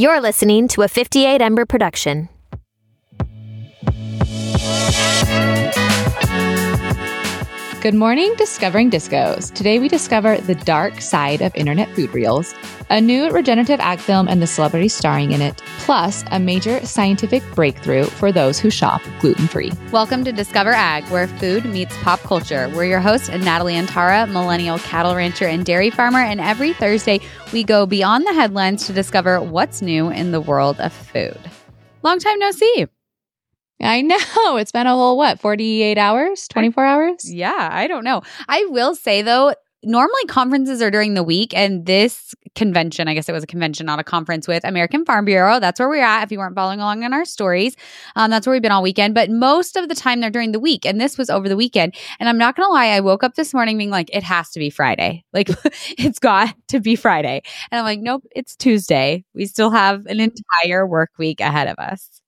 You're listening to a 58 Ember production. Good morning, Discovering Discos. Today we discover the dark side of internet food reels, a new regenerative ag film and the celebrity starring in it, plus a major scientific breakthrough for those who shop gluten free. Welcome to Discover Ag, where food meets pop culture. We're your hosts, Natalie and Tara, millennial cattle rancher and dairy farmer, and every Thursday we go beyond the headlines to discover what's new in the world of food. Long time no see. I know. It's been a whole, what, 48 hours, 24 hours? Yeah, I don't know. I will say though, normally conferences are during the week and this convention i guess it was a convention not a conference with american farm bureau. That's where we're at if you weren't following along in our stories. Um, that's where we've been all weekend but most of the time they're during the week and this was over the weekend. And i'm not gonna lie i woke up this morning being like it has to be friday. Like it's got to be friday. And i'm like nope it's tuesday. We still have an entire work week ahead of us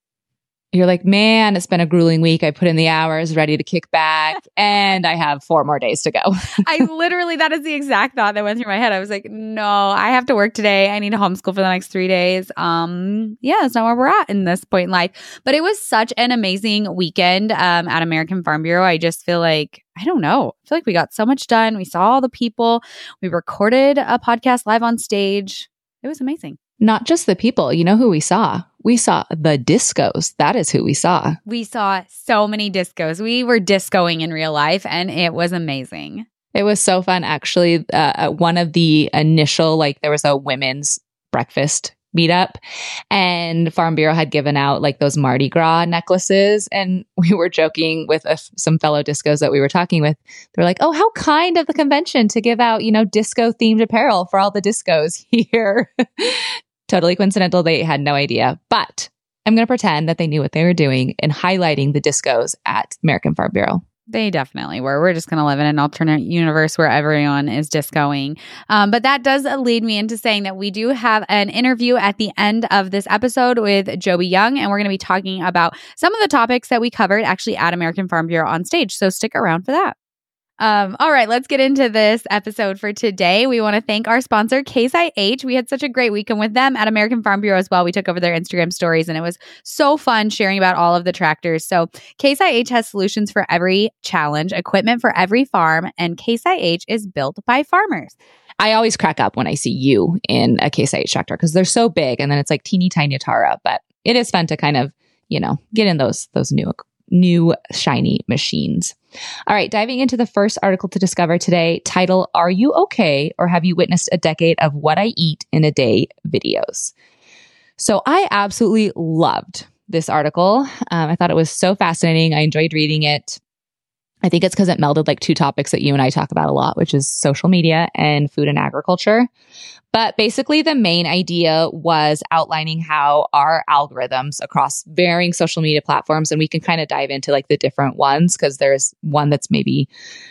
you're like, man, it's been a grueling week. I put in the hours, ready to kick back, and I have four more days to go. I literally, that is the exact thought that went through my head. I was like, no, I have to work today. I need to homeschool for the next three days. Um, yeah, that's not where we're at in this point in life. But it was such an amazing weekend um, at American Farm Bureau. I just feel like I don't know. I feel like we got so much done. We saw all the people. We recorded a podcast live on stage. It was amazing. Not just the people. You know who we saw? We saw the discos. That is who we saw. We saw so many discos. We were discoing in real life and it was amazing. It was so fun. Actually, uh, one of the initial, like, there was a women's breakfast meetup and Farm Bureau had given out like those Mardi Gras necklaces. And we were joking with uh, some fellow discos that we were talking with. They're like, oh, how kind of the convention to give out, you know, disco themed apparel for all the discos here. Totally coincidental. They had no idea, but I'm going to pretend that they knew what they were doing in highlighting the discos at American Farm Bureau. They definitely were. We're just going to live in an alternate universe where everyone is discoing. Um, but that does lead me into saying that we do have an interview at the end of this episode with Joby Young, and we're going to be talking about some of the topics that we covered actually at American Farm Bureau on stage. So stick around for that. Um, all right, let's get into this episode for today. We want to thank our sponsor, Case IH. We had such a great weekend with them at American Farm Bureau as well. We took over their Instagram stories and it was so fun sharing about all of the tractors. So, Case IH has solutions for every challenge, equipment for every farm, and Case IH is built by farmers. I always crack up when I see you in a Case IH tractor because they're so big and then it's like teeny tiny Tara, but it is fun to kind of, you know, get in those those new new shiny machines. All right, diving into the first article to discover today, title Are You Okay or Have You Witnessed a Decade of What I Eat in a Day videos? So I absolutely loved this article. Um, I thought it was so fascinating. I enjoyed reading it. I think it's because it melded like two topics that you and I talk about a lot, which is social media and food and agriculture. But basically, the main idea was outlining how our algorithms across varying social media platforms, and we can kind of dive into like the different ones because there's one that's maybe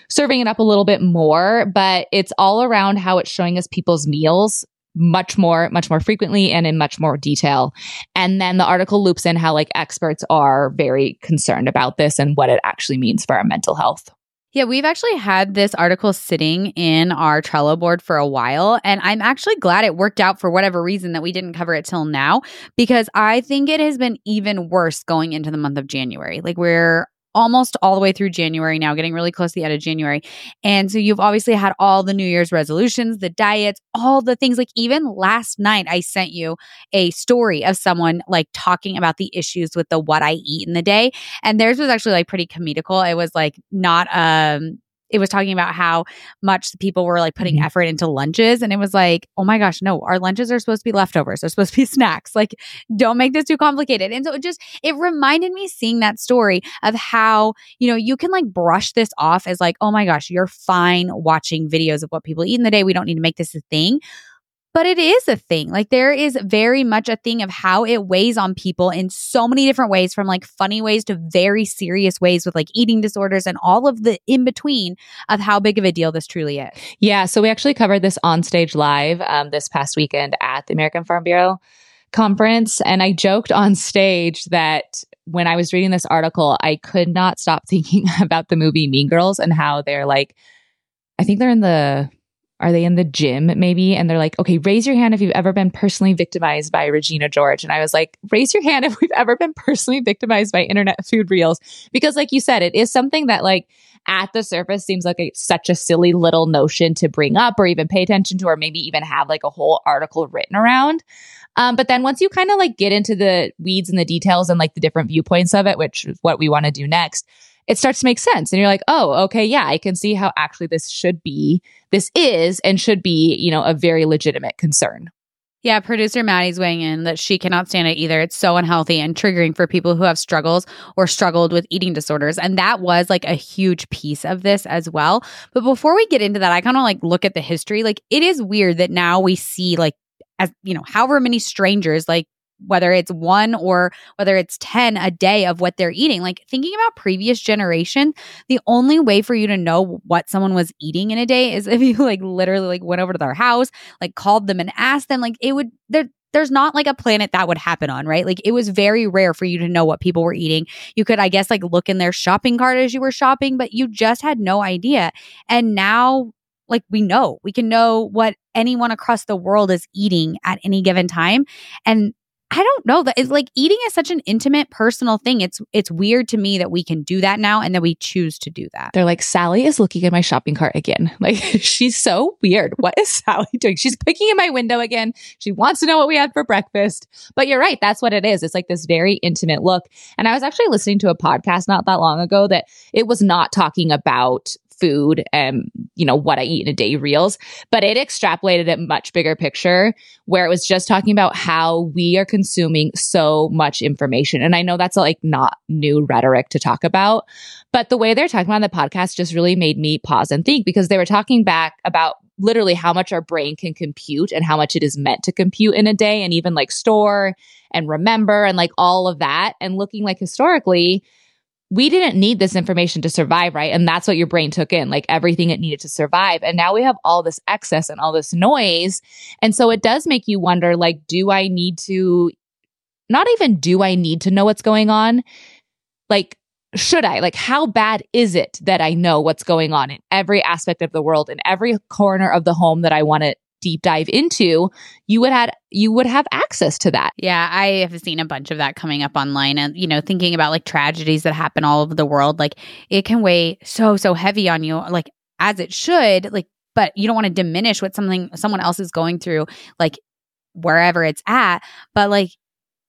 serving it up a little bit more, but it's all around how it's showing us people's meals much more, much more frequently and in much more detail. And then the article loops in how like experts are very concerned about this and what it actually means for our mental health. Yeah, we've actually had this article sitting in our Trello board for a while. And I'm actually glad it worked out for whatever reason that we didn't cover it till now, because I think it has been even worse going into the month of January. Like we're almost all the way through January now, getting really close to the end of January. And so you've obviously had all the New Year's resolutions, the diets, all the things. Like even last night, I sent you a story of someone like talking about the issues with the what I eat in the day. And theirs was actually like pretty comical. It was like not um it was talking about how much people were like putting mm-hmm. effort into lunches. And it was like, oh my gosh, no, our lunches are supposed to be leftovers. They're supposed to be snacks. Like, don't make this too complicated. And so it just, it reminded me seeing that story of how, you know, you can like brush this off as like, oh my gosh, you're fine watching videos of what people eat in the day. We don't need to make this a thing but it is a thing. Like there is very much a thing of how it weighs on people in so many different ways, from like funny ways to very serious ways with like eating disorders and all of the in between of how big of a deal this truly is. Yeah. So we actually covered this on stage live um, this past weekend at the American Farm Bureau conference. And I joked on stage that when I was reading this article, I could not stop thinking about the movie Mean Girls and how they're like, I think they're in the are they in the gym maybe? And they're like, okay, raise your hand if you've ever been personally victimized by Regina George. And I was like, raise your hand if we've ever been personally victimized by internet food reels. Because like you said, it is something that like at the surface seems like a, such a silly little notion to bring up or even pay attention to, or maybe even have like a whole article written around. Um, but then once you kind of like get into the weeds and the details and like the different viewpoints of it, which is what we want to do next, it starts to make sense. And you're like, oh, okay, yeah, I can see how actually this should be, this is and should be, you know, a very legitimate concern. Yeah, producer Maddie's weighing in that she cannot stand it either. It's so unhealthy and triggering for people who have struggles or struggled with eating disorders. And that was like a huge piece of this as well. But before we get into that, I kind of like look at the history. Like it is weird that now we see like as you know, however many strangers like whether it's one or whether it's 10 a day of what they're eating. Like thinking about previous generation, the only way for you to know what someone was eating in a day is if you like literally like went over to their house, like called them and asked them like it would there there's not like a planet that would happen on, right? Like it was very rare for you to know what people were eating. You could I guess like look in their shopping cart as you were shopping, but you just had no idea. And now like we know we can know what anyone across the world is eating at any given time and I don't know that it's like eating is such an intimate personal thing. It's it's weird to me that we can do that now and that we choose to do that. They're like Sally is looking at my shopping cart again. Like she's so weird. What is Sally doing? She's picking in my window again. She wants to know what we had for breakfast. But you're right, that's what it is. It's like this very intimate look. And I was actually listening to a podcast not that long ago that it was not talking about food and you know what I eat in a day reels, but it extrapolated a much bigger picture where it was just talking about how we are consuming so much information. And I know that's like not new rhetoric to talk about, but the way they're talking about the podcast just really made me pause and think because they were talking back about literally how much our brain can compute and how much it is meant to compute in a day and even like store and remember and like all of that and looking like historically we didn't need this information to survive, right? And that's what your brain took in, like everything it needed to survive. And now we have all this excess and all this noise. And so it does make you wonder, like, do I need to, not even do I need to know what's going on? Like, should I? Like, how bad is it that I know what's going on in every aspect of the world, in every corner of the home that I want to deep dive into, you would had you would have access to that. Yeah, I have seen a bunch of that coming up online and you know, thinking about like tragedies that happen all over the world, like it can weigh so so heavy on you like as it should, like but you don't want to diminish what something someone else is going through like wherever it's at, but like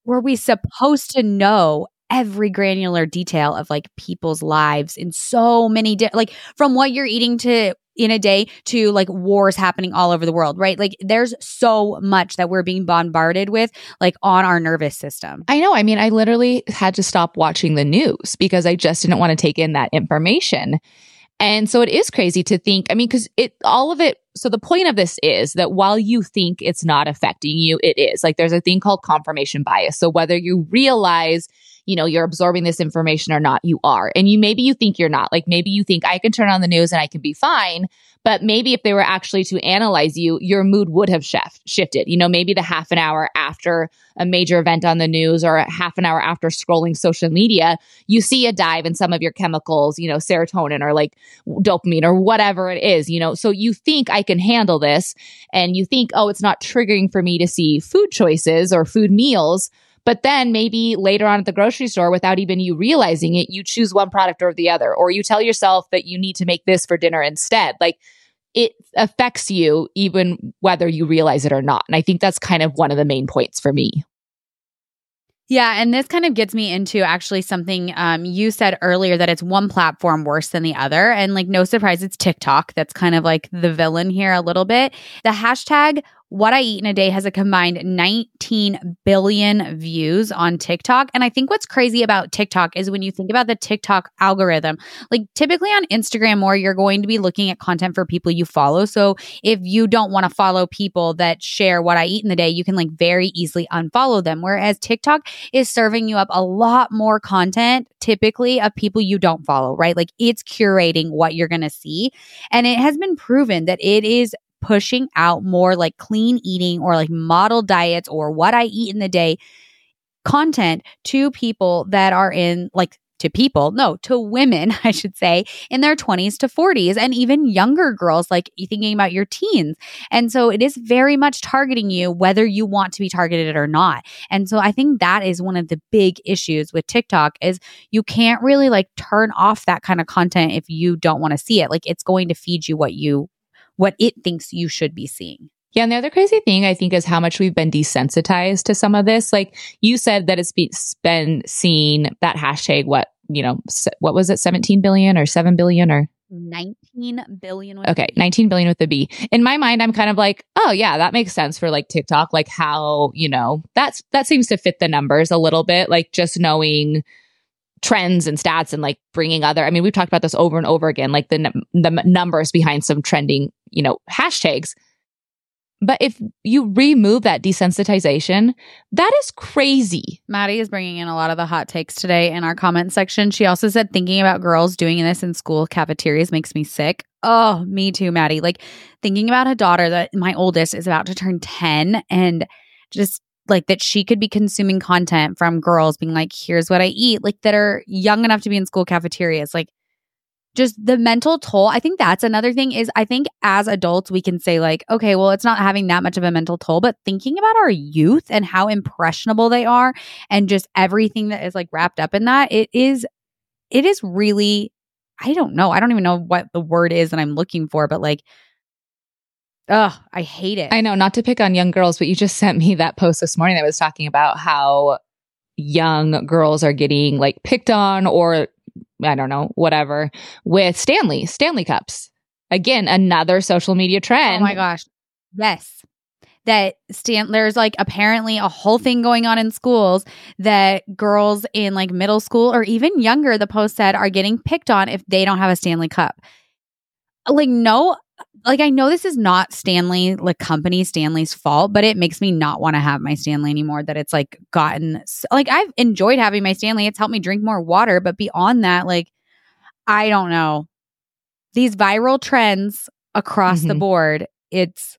were we supposed to know every granular detail of like people's lives in so many di- like from what you're eating to in a day to like wars happening all over the world, right? Like there's so much that we're being bombarded with like on our nervous system. I know. I mean, I literally had to stop watching the news because I just didn't want to take in that information. And so it is crazy to think, I mean, because it, all of it, so the point of this is that while you think it's not affecting you, it is. Like there's a thing called confirmation bias. So whether you realize you know, you're absorbing this information or not, you are. And you maybe you think you're not. Like maybe you think I can turn on the news and I can be fine. But maybe if they were actually to analyze you, your mood would have shif- shifted. You know, maybe the half an hour after a major event on the news or half an hour after scrolling social media, you see a dive in some of your chemicals, you know, serotonin or like dopamine or whatever it is, you know. So you think I can handle this and you think, oh, it's not triggering for me to see food choices or food meals but then maybe later on at the grocery store, without even you realizing it, you choose one product or the other, or you tell yourself that you need to make this for dinner instead. Like it affects you even whether you realize it or not. And I think that's kind of one of the main points for me. Yeah, and this kind of gets me into actually something um, you said earlier that it's one platform worse than the other. And like, no surprise, it's TikTok that's kind of like the villain here a little bit. The hashtag what I Eat in a Day has a combined 19 billion views on TikTok. And I think what's crazy about TikTok is when you think about the TikTok algorithm, like typically on Instagram more, you're going to be looking at content for people you follow. So if you don't want to follow people that share what I eat in the day, you can like very easily unfollow them. Whereas TikTok is serving you up a lot more content typically of people you don't follow, right? Like it's curating what you're going to see. And it has been proven that it is pushing out more like clean eating or like model diets or what I eat in the day content to people that are in like to people, no, to women, I should say, in their 20s to 40s, and even younger girls, like thinking about your teens. And so it is very much targeting you, whether you want to be targeted or not. And so I think that is one of the big issues with TikTok is you can't really like turn off that kind of content if you don't want to see it. Like it's going to feed you what you what it thinks you should be seeing. Yeah. And the other crazy thing I think is how much we've been desensitized to some of this. Like you said that it's been seen that hashtag, what, you know, what was it, 17 billion or 7 billion or 19 billion okay 19 billion with the b in my mind i'm kind of like oh yeah that makes sense for like tiktok like how you know that's that seems to fit the numbers a little bit like just knowing trends and stats and like bringing other i mean we've talked about this over and over again like the the numbers behind some trending you know hashtags but if you remove that desensitization, that is crazy. Maddie is bringing in a lot of the hot takes today in our comment section. She also said thinking about girls doing this in school cafeterias makes me sick. Oh, me too, Maddie. Like thinking about a daughter that my oldest is about to turn 10 and just like that she could be consuming content from girls being like, here's what I eat, like that are young enough to be in school cafeterias. Like just the mental toll. I think that's another thing is I think as adults we can say like, okay, well it's not having that much of a mental toll, but thinking about our youth and how impressionable they are and just everything that is like wrapped up in that, it is it is really I don't know. I don't even know what the word is that I'm looking for, but like Ugh, I hate it. I know, not to pick on young girls, but you just sent me that post this morning that was talking about how young girls are getting like picked on or I don't know, whatever, with Stanley, Stanley Cups. Again, another social media trend. Oh my gosh. Yes. That Stan there's like apparently a whole thing going on in schools that girls in like middle school or even younger, the post said, are getting picked on if they don't have a Stanley Cup. Like, no like I know this is not Stanley, like company Stanley's fault, but it makes me not want to have my Stanley anymore. That it's like gotten like I've enjoyed having my Stanley. It's helped me drink more water, but beyond that, like I don't know. These viral trends across mm-hmm. the board, it's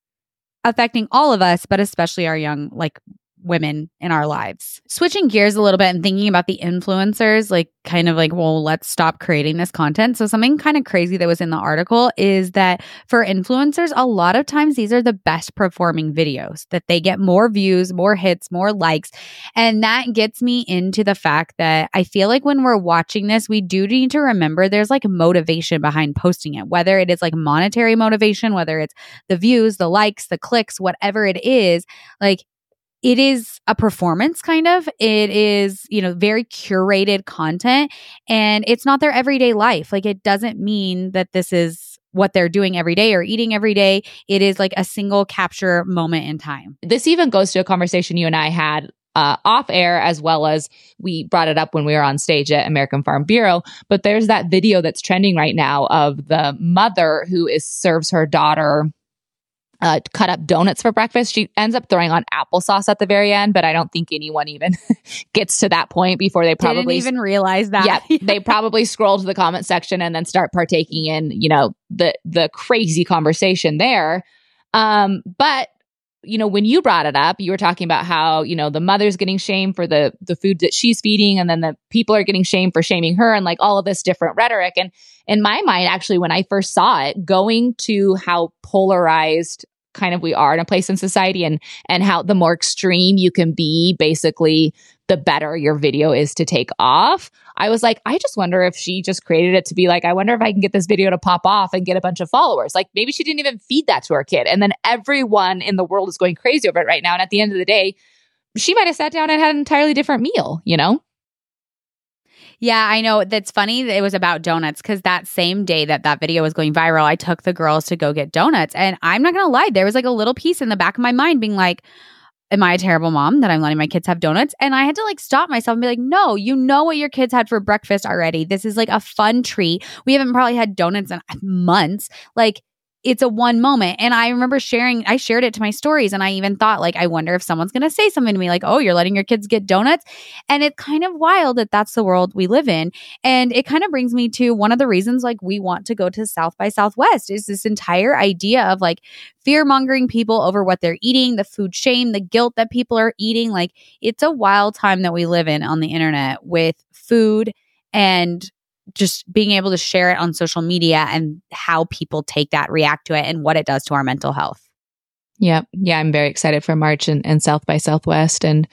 affecting all of us, but especially our young like women in our lives. Switching gears a little bit and thinking about the influencers, like kind of like, well, let's stop creating this content. So, something kind of crazy that was in the article is that for influencers, a lot of times these are the best performing videos, that they get more views, more hits, more likes. And that gets me into the fact that I feel like when we're watching this, we do need to remember there's like motivation behind posting it, whether it is like monetary motivation, whether it's the views, the likes, the clicks, whatever it is. Like, it is a performance kind of. It is you know very curated content and it's not their everyday life. Like it doesn't mean that this is what they're doing every day or eating every day. It is like a single capture moment in time. This even goes to a conversation you and i had uh, off air as well as we brought it up when we were on stage at American Farm Bureau. But there's that video that's trending right now of the mother who is serves her daughter uh, cut up donuts for breakfast. She ends up throwing on applesauce at the very end, but I don't think anyone even gets to that point before they probably Didn't even realize that. Yeah, they probably scroll to the comment section and then start partaking in you know the the crazy conversation there. Um, but you know when you brought it up, you were talking about how you know the mother's getting shamed for the the food that she's feeding, and then the people are getting shamed for shaming her, and like all of this different rhetoric. And in my mind, actually, when I first saw it, going to how polarized kind of we are in a place in society and and how the more extreme you can be basically the better your video is to take off. I was like i just wonder if she just created it to be like i wonder if i can get this video to pop off and get a bunch of followers. Like maybe she didn't even feed that to her kid. And then everyone in the world is going crazy over it right now. And at the end of the day she might have sat down and had an entirely different meal you know yeah, I know. That's funny that it was about donuts because that same day that that video was going viral, I took the girls to go get donuts. And I'm not going to lie, there was like a little piece in the back of my mind being like, Am I a terrible mom that I'm letting my kids have donuts? And I had to like stop myself and be like, no, you know what your kids had for breakfast already. This is like a fun treat. We haven't probably had donuts in uh, months. Like, it's a one moment. And I remember sharing, I shared it to my stories. And I even thought, like, I wonder if someone's going to say something to me, like, oh, you're letting your kids get donuts. And it's kind of wild that that's the world we live in. And it kind of brings me to one of the reasons, like, we want to go to South by Southwest is this entire idea of like fear mongering people over what they're eating, the food shame, the guilt that people are eating. Like, it's a wild time that we live in on the internet with food and just being able to share it on social media and how people take that, react to it, and what it does to our mental health. Yeah. Yeah. I'm very excited for March and, and South by Southwest. And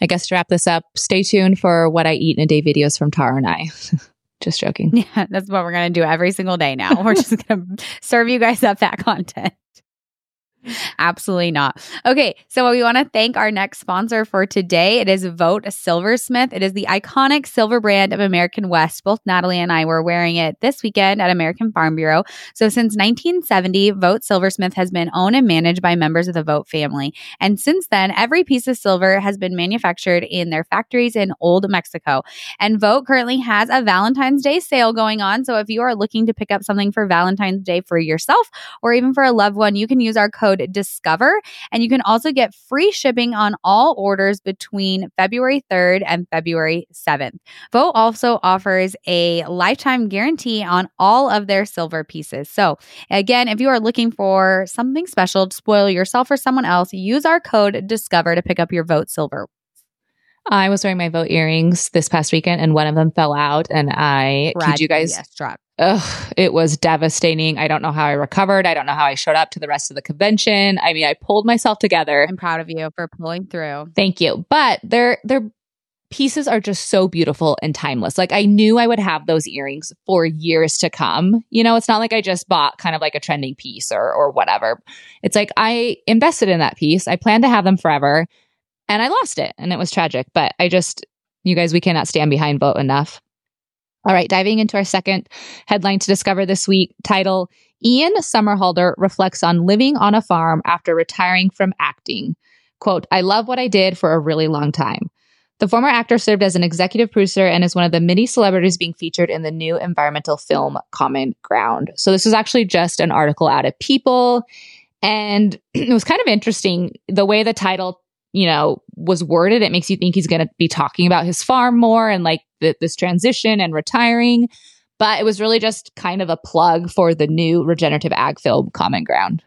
I guess to wrap this up, stay tuned for what I eat in a day videos from Tara and I. just joking. Yeah, that's what we're going to do every single day now. We're just going to serve you guys up that content. Absolutely not. Okay, so we want to thank our next sponsor for today. It is Vogt Silversmith. It is the iconic silver brand of American West. Both Natalie and I were wearing it this weekend at American Farm Bureau. So since 1970, Vogt Silversmith has been owned and managed by members of the Vogt family. And since then, every piece of silver has been manufactured in their factories in Old Mexico. And Vogt currently has a Valentine's Day sale going on. So if you are looking to pick up something for Valentine's Day for yourself or even for a loved one, you can use our code code DISCOVER. And you can also get free shipping on all orders between February 3rd and February 7th. Vogt also offers a lifetime guarantee on all of their silver pieces. So, again, if you are looking for something special to spoil yourself or someone else, use our code DISCOVER to pick up your Vogt silver. I was wearing my Vogt earrings this past weekend and one of them fell out and I kid you guys drop. Ugh, it was devastating. I don't know how I recovered. I don't know how I showed up to the rest of the convention. I mean, I pulled myself together. I'm proud of you for pulling through. Thank you. But their their pieces are just so beautiful and timeless. Like I knew I would have those earrings for years to come. You know, it's not like I just bought kind of like a trending piece or or whatever. It's like I invested in that piece. I plan to have them forever and I lost it and it was tragic. But I just, you guys, we cannot stand behind Vogt enough. All right, diving into our second headline to discover this week title Ian Somerhalder reflects on living on a farm after retiring from acting. Quote, I love what I did for a really long time. The former actor served as an executive producer and is one of the many celebrities being featured in the new environmental film Common Ground. So, this was actually just an article out of People. And it was kind of interesting the way the title you know, was worded, it makes you think he's going to be talking about his farm more and like this transition and retiring. But it was really just kind of a plug for the new regenerative ag film Common Ground.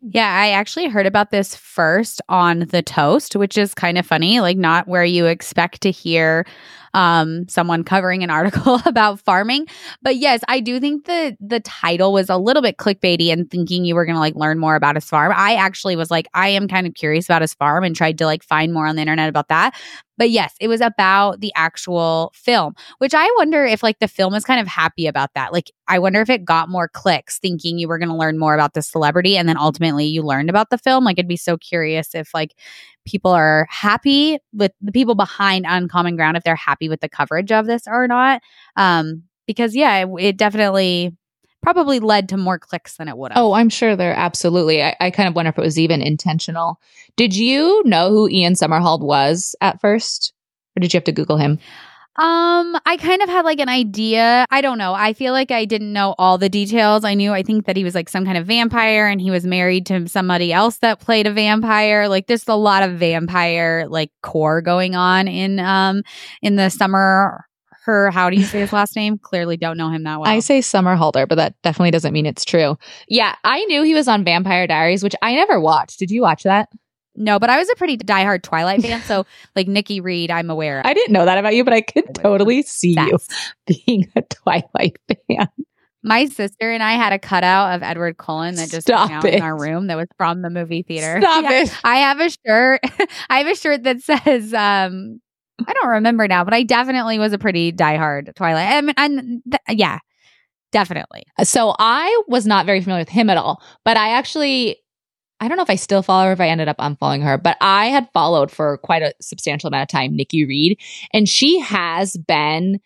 Yeah, I actually heard about this first on The Toast, which is kind of funny, like not where you expect to hear um, someone covering an article about farming. But yes, I do think that the title was a little bit clickbaity and thinking you were going to like learn more about his farm. I actually was like, I am kind of curious about his farm and tried to like find more on the internet about that. But yes, it was about the actual film, which I wonder if like the film is kind of happy about that. Like, I wonder if it got more clicks thinking you were going to learn more about the celebrity and then ultimately you learned about the film. Like, I'd be so curious if like people are happy with the people behind Uncommon Ground, if they're happy with the coverage of this or not. Um, because yeah, it, it definitely probably led to more clicks than it would have. Oh, I'm sure there absolutely. I, I, kind of wonder if it was even intentional. Did you know who Ian Somerhalder was at first? Or did you have to Google him? Um, I kind of had like an idea. I don't know. I feel like I didn't know all the details. I knew I think that he was like some kind of vampire and he was married to somebody else that played a vampire. Like there's a lot of vampire like core going on in um in the summer her how do you say his last name? Clearly don't know him that well. I say Somerhalder, but that definitely doesn't mean it's true. Yeah, I knew he was on Vampire Diaries, which I never watched. Did you watch that? No, but I was a pretty diehard Twilight fan. So, like Nikki Reed, I'm aware. Of. I didn't know that about you, but I could totally see you being a Twilight fan. My sister and I had a cutout of Edward Cullen that just Stop hung out it. in our room that was from the movie theater. Stop yeah. it. I have a shirt. I have a shirt that says, um, I don't remember now, but I definitely was a pretty diehard Twilight. I mean, and th- yeah, definitely. So I was not very familiar with him at all, but I actually I don't know if I still follow her, if I ended up unfollowing her, but I had followed for quite a substantial amount of time Nikki Reed, and she has been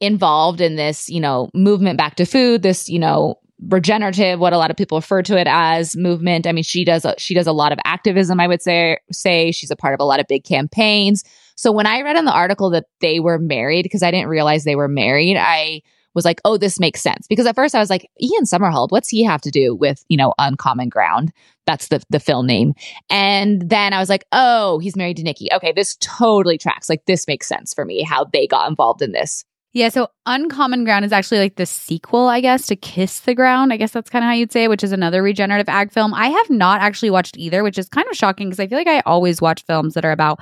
involved in this, you know, movement back to food, this, you know, regenerative, what a lot of people refer to it as movement. I mean, she does a, she does a lot of activism, I would say say she's a part of a lot of big campaigns. So when I read in the article that they were married because I didn't realize they were married, I was like, oh, this makes sense. Because at first I was like, Ian Somerhalder, what's he have to do with, you know, Uncommon Ground? That's the, the film name. And then I was like, oh, he's married to Nikki. Okay, this totally tracks. Like, this makes sense for me how they got involved in this. Yeah, so Uncommon Ground is actually like the sequel, I guess, to Kiss the Ground. I guess that's kind of how you'd say, it, which is another regenerative ag film. I have not actually watched either, which is kind of shocking because I feel like I always watch films that are about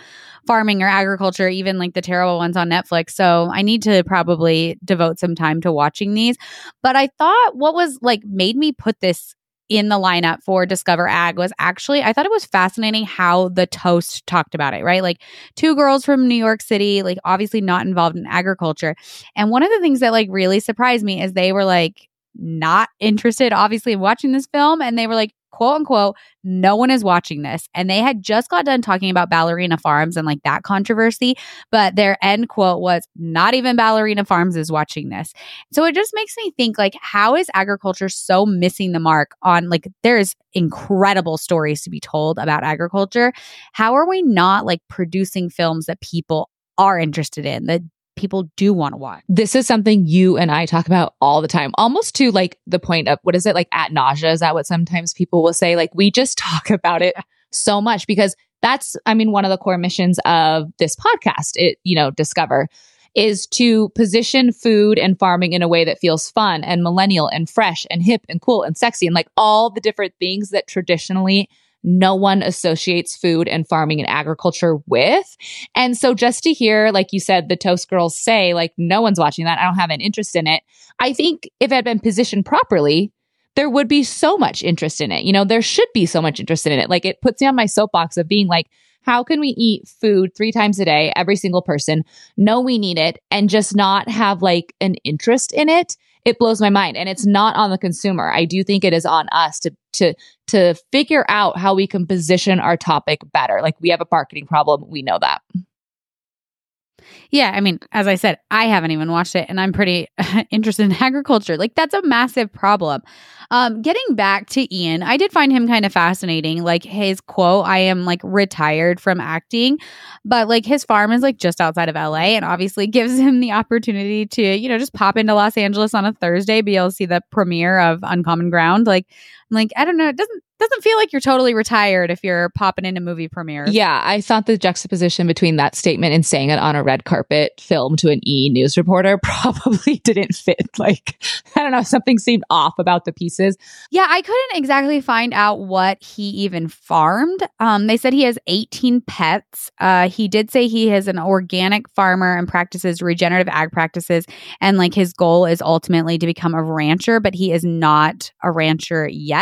farming or agriculture, even like the terrible ones on Netflix. So I need to probably devote some time to watching these. But I thought what was like made me put this in the lineup for Discover Ag was actually, I thought it was fascinating how the Toast talked about it, right? Like two girls from New York City, like obviously not involved in agriculture. And one of the things that like really surprised me is they were like, not interested, obviously, in watching this film. And they were like, quote unquote, no one is watching this. And they had just got done talking about Ballerina Farms and like that controversy. But their end quote was, not even Ballerina Farms is watching this. So it just makes me think, like, how is agriculture so missing the mark on, like, there's incredible stories to be told about agriculture. How are we not like producing films that people are interested in, that people do want to watch. This is something you and I talk about all the time, almost to like the point of what is it like at nausea? Is that what sometimes people will say? Like we just talk about it so much because that's, I mean, one of the core missions of this podcast, it, you know, Discover is to position food and farming in a way that feels fun and millennial and fresh and hip and cool and sexy and like all the different things that traditionally no one associates food and farming and agriculture with. And so just to hear, like you said, the Toast Girls say, like, no one's watching that. I don't have an interest in it. I think if it had been positioned properly, there would be so much interest in it. You know, there should be so much interest in it. Like it puts me on my soapbox of being like, how can we eat food three times a day, every single person, know we need it, and just not have like an interest in it? It blows my mind. And it's not on the consumer. I do think it is on us to to to figure out how we can position our topic better. Like we have a marketing problem. We know that yeah, I mean, as I said, I haven't even watched it and I'm pretty interested in agriculture. Like that's a massive problem. Um getting back to Ian, I did find him kind of fascinating. Like his quote, I am like retired from acting, but like his farm is like just outside of LA and obviously gives him the opportunity to, you know, just pop into Los Angeles on a Thursday, be able to see the premiere of Uncommon Ground. Like like I don't know, it doesn't doesn't feel like you're totally retired if you're popping into a movie premiere. Yeah, I thought the juxtaposition between that statement and saying it on a red carpet film to an E news reporter probably didn't fit. Like, I don't know, something seemed off about the pieces. Yeah, I couldn't exactly find out what he even farmed. Um, they said he has 18 pets. Uh, he did say he is an organic farmer and practices regenerative ag practices. And like his goal is ultimately to become a rancher, but he is not a rancher yet.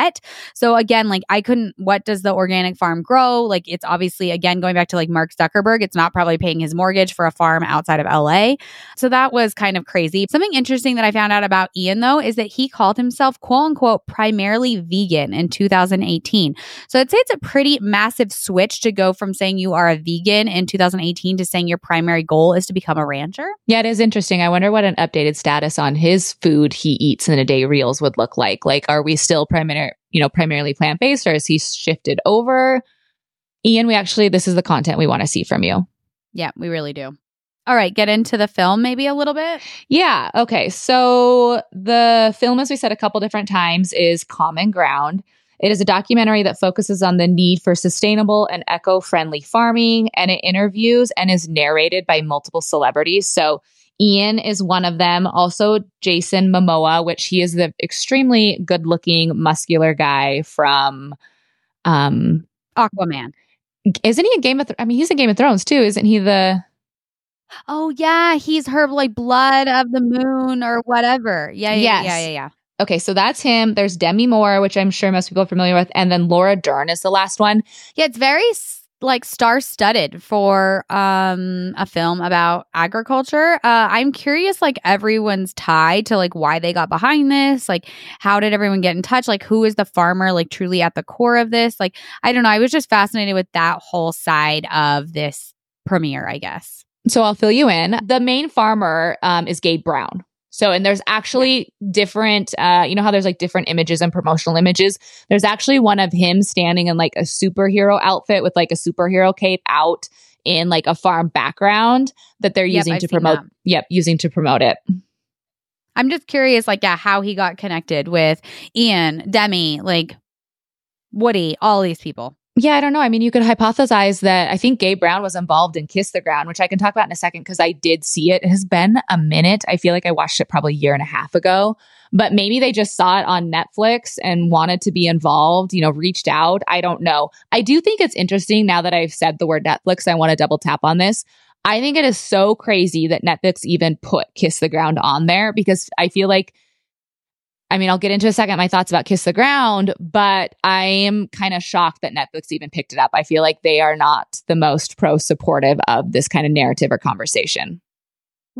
So again, like I couldn't, what does the organic farm grow? Like it's obviously, again, going back to like Mark Zuckerberg, it's not probably paying his mortgage for a farm outside of LA. So that was kind of crazy. Something interesting that I found out about Ian though is that he called himself quote unquote primarily vegan in 2018. So I'd say it's a pretty massive switch to go from saying you are a vegan in 2018 to saying your primary goal is to become a rancher. Yeah, it is interesting. I wonder what an updated status on his food he eats in a day reels would look like. Like, are we still you know, primarily plant based or has he shifted over? Ian, we actually, this is the content we want to see from you. Yeah, we really do. All right, get into the film maybe a little bit. Yeah. Okay. So the film, as we said a couple different times, is Common Ground. It is a documentary that focuses on the need for sustainable and eco friendly farming, and it interviews and is narrated by multiple celebrities. So Ian is one of them. Also, Jason Momoa, which he is the extremely good looking, muscular guy from um, Aquaman. Isn't he a Game of Thrones? I mean, he's in Game of Thrones too, isn't he? The Oh yeah, he's her like blood of the moon or whatever. Yeah, yeah, yes. yeah, yeah, yeah. Okay, so that's him. There's Demi Moore, which I'm sure most people are familiar with, and then Laura Dern is the last one. Yeah, it's very like star-studded for um a film about agriculture. Uh I'm curious like everyone's tied to like why they got behind this, like how did everyone get in touch, like who is the farmer like truly at the core of this? Like I don't know, I was just fascinated with that whole side of this premiere, I guess. So I'll fill you in. The main farmer um, is Gabe Brown. So, and there's actually different, uh, you know how there's like different images and promotional images? There's actually one of him standing in like a superhero outfit with like a superhero cape out in like a farm background that they're using yep, to promote. That. Yep, using to promote it. I'm just curious, like, yeah, how he got connected with Ian, Demi, like Woody, all these people. Yeah, I don't know. I mean, you could hypothesize that I think Gabe Brown was involved in Kiss the Ground, which I can talk about in a second because I did see it. It has been a minute. I feel like I watched it probably a year and a half ago, but maybe they just saw it on Netflix and wanted to be involved, you know, reached out. I don't know. I do think it's interesting now that I've said the word Netflix, I want to double tap on this. I think it is so crazy that Netflix even put Kiss the Ground on there because I feel like I mean, I'll get into a second my thoughts about Kiss the Ground, but I am kind of shocked that Netflix even picked it up. I feel like they are not the most pro supportive of this kind of narrative or conversation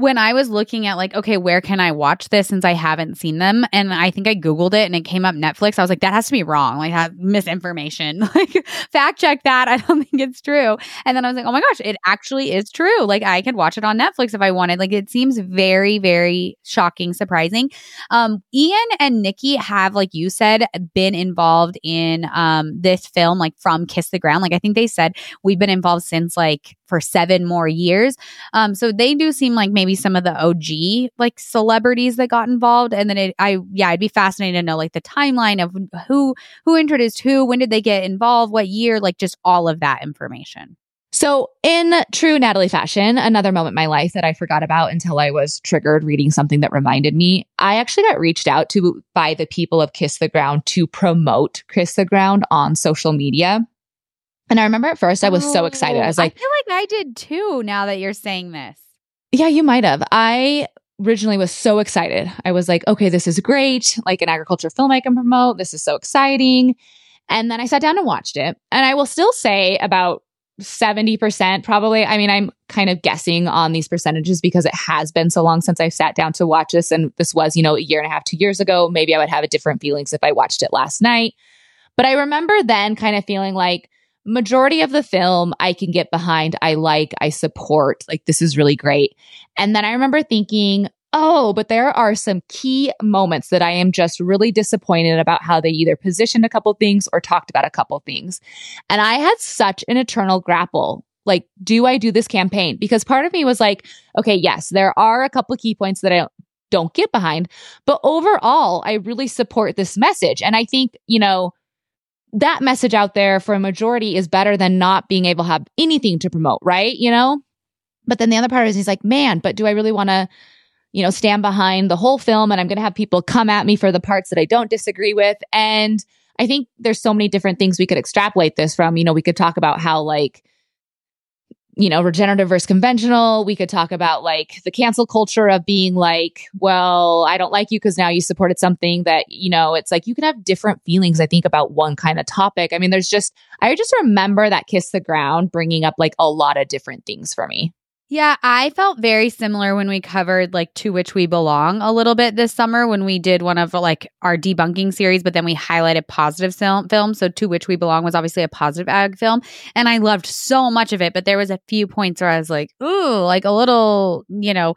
when I was looking at like, okay, where can I watch this since I haven't seen them? And I think I Googled it and it came up Netflix. I was like, that has to be wrong. Like, have misinformation. like, fact check that. I don't think it's true. And then I was like, oh my gosh, it actually is true. Like, I could watch it on Netflix if I wanted. Like, it seems very, very shocking, surprising. Um, Ian and Nikki have, like you said, been involved in um this film, like from Kiss the Ground. Like, I think they said we've been involved since like for seven more years. Um, so they do seem like maybe some of the OG like celebrities that got involved. And then it, I, yeah, I'd be fascinated to know like the timeline of who who introduced who, when did they get involved, what year, like just all of that information. So, in true Natalie fashion, another moment in my life that I forgot about until I was triggered reading something that reminded me, I actually got reached out to by the people of Kiss the Ground to promote Kiss the Ground on social media. And I remember at first I was oh, so excited. I oh, was like, I feel like I did too now that you're saying this. Yeah, you might have. I originally was so excited. I was like, okay, this is great. Like an agriculture film I can promote. This is so exciting. And then I sat down and watched it. And I will still say about 70% probably. I mean, I'm kind of guessing on these percentages because it has been so long since I sat down to watch this. And this was, you know, a year and a half, two years ago. Maybe I would have a different feelings if I watched it last night. But I remember then kind of feeling like, majority of the film I can get behind. I like, I support. Like, this is really great. And then I remember thinking, oh, but there are some key moments that I am just really disappointed about how they either positioned a couple things or talked about a couple things. And I had such an eternal grapple. Like, do I do this campaign? Because part of me was like, okay, yes, there are a couple key points that I don't get behind, but overall, I really support this message. And I think, you know, that message out there for a majority is better than not being able to have anything to promote, right? You know? But then the other part is he's like, man, but do I really want to, you know, stand behind the whole film and I'm going to have people come at me for the parts that I don't disagree with? And I think there's so many different things we could extrapolate this from. You know, we could talk about how like you know, regenerative versus conventional. We could talk about like the cancel culture of being like, well, I don't like you because now you supported something that, you know, it's like you can have different feelings, I think, about one kind of topic. I mean, there's just, I just remember that Kiss the Ground bringing up like a lot of different things for me. Yeah, I felt very similar when we covered like To Which We Belong a little bit this summer when we did one of like our debunking series, but then we highlighted positive film, film. So To Which We Belong was obviously a positive ag film. And I loved so much of it, but there was a few points where I was like, ooh, like a little, you know,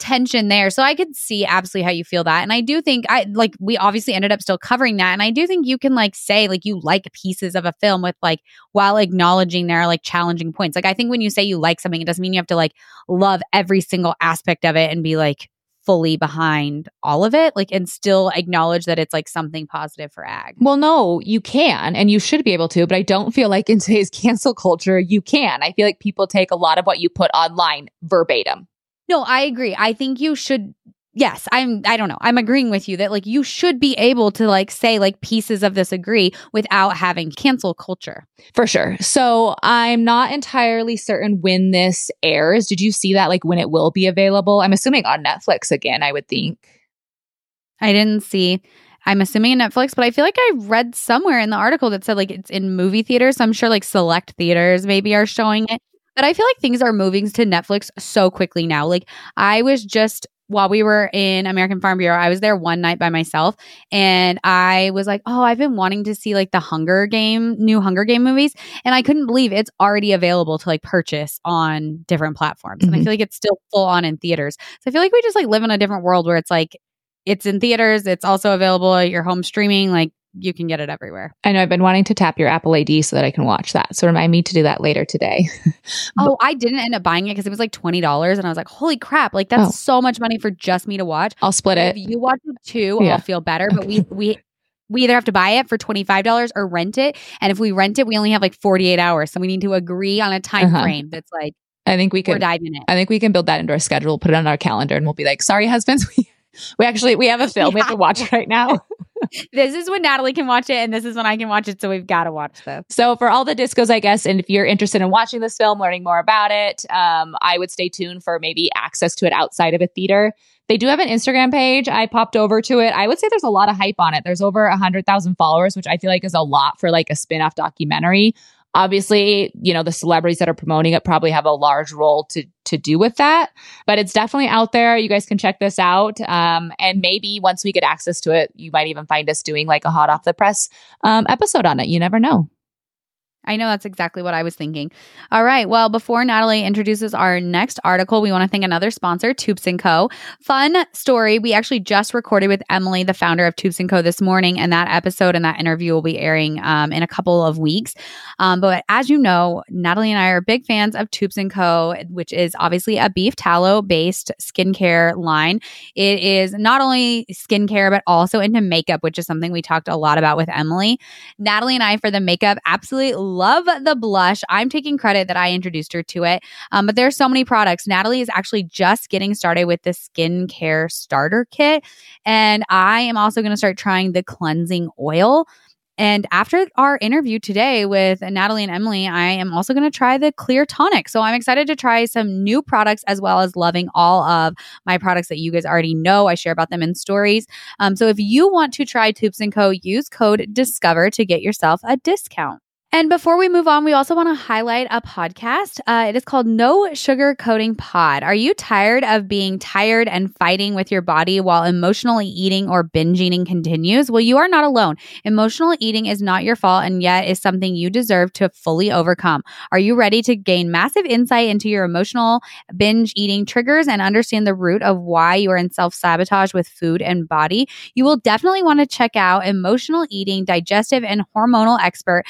tension there. So I could see absolutely how you feel that. And I do think I like we obviously ended up still covering that. And I do think you can like say like you like pieces of a film with like while acknowledging there are like challenging points. Like I think when you say you like something, it doesn't mean you have to like love every single aspect of it and be like fully behind all of it like and still acknowledge that it's like something positive for ag well no you can and you should be able to but i don't feel like in today's cancel culture you can i feel like people take a lot of what you put online verbatim no, I agree. I think you should yes i'm i don't know. I'm agreeing with you that like you should be able to like say like pieces of this agree without having cancel culture. For sure. So i'm not entirely certain when this airs. Did you see that like when it will be available? I'm assuming on netflix again i would think. I didn't see. I'm assuming in Netflix, but I feel like I read somewhere in the article that said like it's in movie theaters. So I'm sure like select theaters maybe are showing it. But I feel like things are moving to Netflix so quickly now. Like I was just while we were in American Farm Bureau, I was there one night by myself and I was like, oh, I've been wanting to see like the Hunger Game, new Hunger Game movies. And I couldn't believe it's already available to like purchase on different platforms. Mm-hmm. And I mm-hmm. feel like it's still full on in theaters. So I feel like we just like live in a different world where it's like, it's in theaters, it's also available at your home streaming. Like you can get it everywhere. I know I've been wanting to tap your Apple ID so that I can watch that. So remind me to do that later today. oh, I didn't end up buying it because it was like twenty dollars, and I was like, "Holy crap! Like that's oh. so much money for just me to watch." I'll split it. If you watch it too, yeah. I'll feel better. But we we we either have to buy it for $25 or rent it. And if we rent it, we only have like 48 hours. So we need to agree on a time Uh-huh. frame that's like I think we could. diving in. I think we can build that into our schedule, put it on our calendar, and we'll be like, "Sorry, husbands, we we actually we have a film we have to watch right now." This is when Natalie can watch it and this is when I can watch it. So we've got to watch this. So for all the discos, I guess, and if you're interested in watching this film, learning more about it, um, I would stay tuned for maybe access to it outside of a theater. They do have an Instagram page. I popped over to it. I would say there's a lot of hype on it. There's over a hundred thousand followers, which I feel like is a lot for like a spin-off documentary. Obviously, you know, the celebrities that are promoting it probably have a large role to to do with that, but it's definitely out there. You guys can check this out. Um, and maybe once we get access to it, you might even find us doing like a hot off the press um, episode on it. You never know. I know that's exactly what I was thinking. All right. Well, before Natalie introduces our next article, we want to thank another sponsor, Toups & Co. Fun story. We actually just recorded with Emily, the founder of Toups & Co. this morning, and that episode and that interview will be airing um, in a couple of weeks. Um, but as you know, Natalie and I are big fans of Toups & Co., which is obviously a beef tallow-based skincare line. It is not only skincare, but also into makeup, which is something we talked a lot about with Emily. Natalie and I, for the makeup, absolutely love the blush. I'm taking credit that I introduced her to it. Um, but there's so many products. Natalie is actually just getting started with the skincare starter kit. And I am also going to start trying the cleansing oil. And after our interview today with Natalie and Emily, I am also going to try the clear tonic. So I'm excited to try some new products as well as loving all of my products that you guys already know. I share about them in stories. Um, so if you want to try Toups & Co., use code DISCOVER to get yourself a discount. And before we move on, we also want to highlight a podcast. Uh, it is called No Sugar Coating Pod. Are you tired of being tired and fighting with your body while emotionally eating or binge eating continues? Well, you are not alone. Emotional eating is not your fault and yet is something you deserve to fully overcome. Are you ready to gain massive insight into your emotional binge eating triggers and understand the root of why you are in self sabotage with food and body? You will definitely want to check out emotional eating, digestive, and hormonal expert.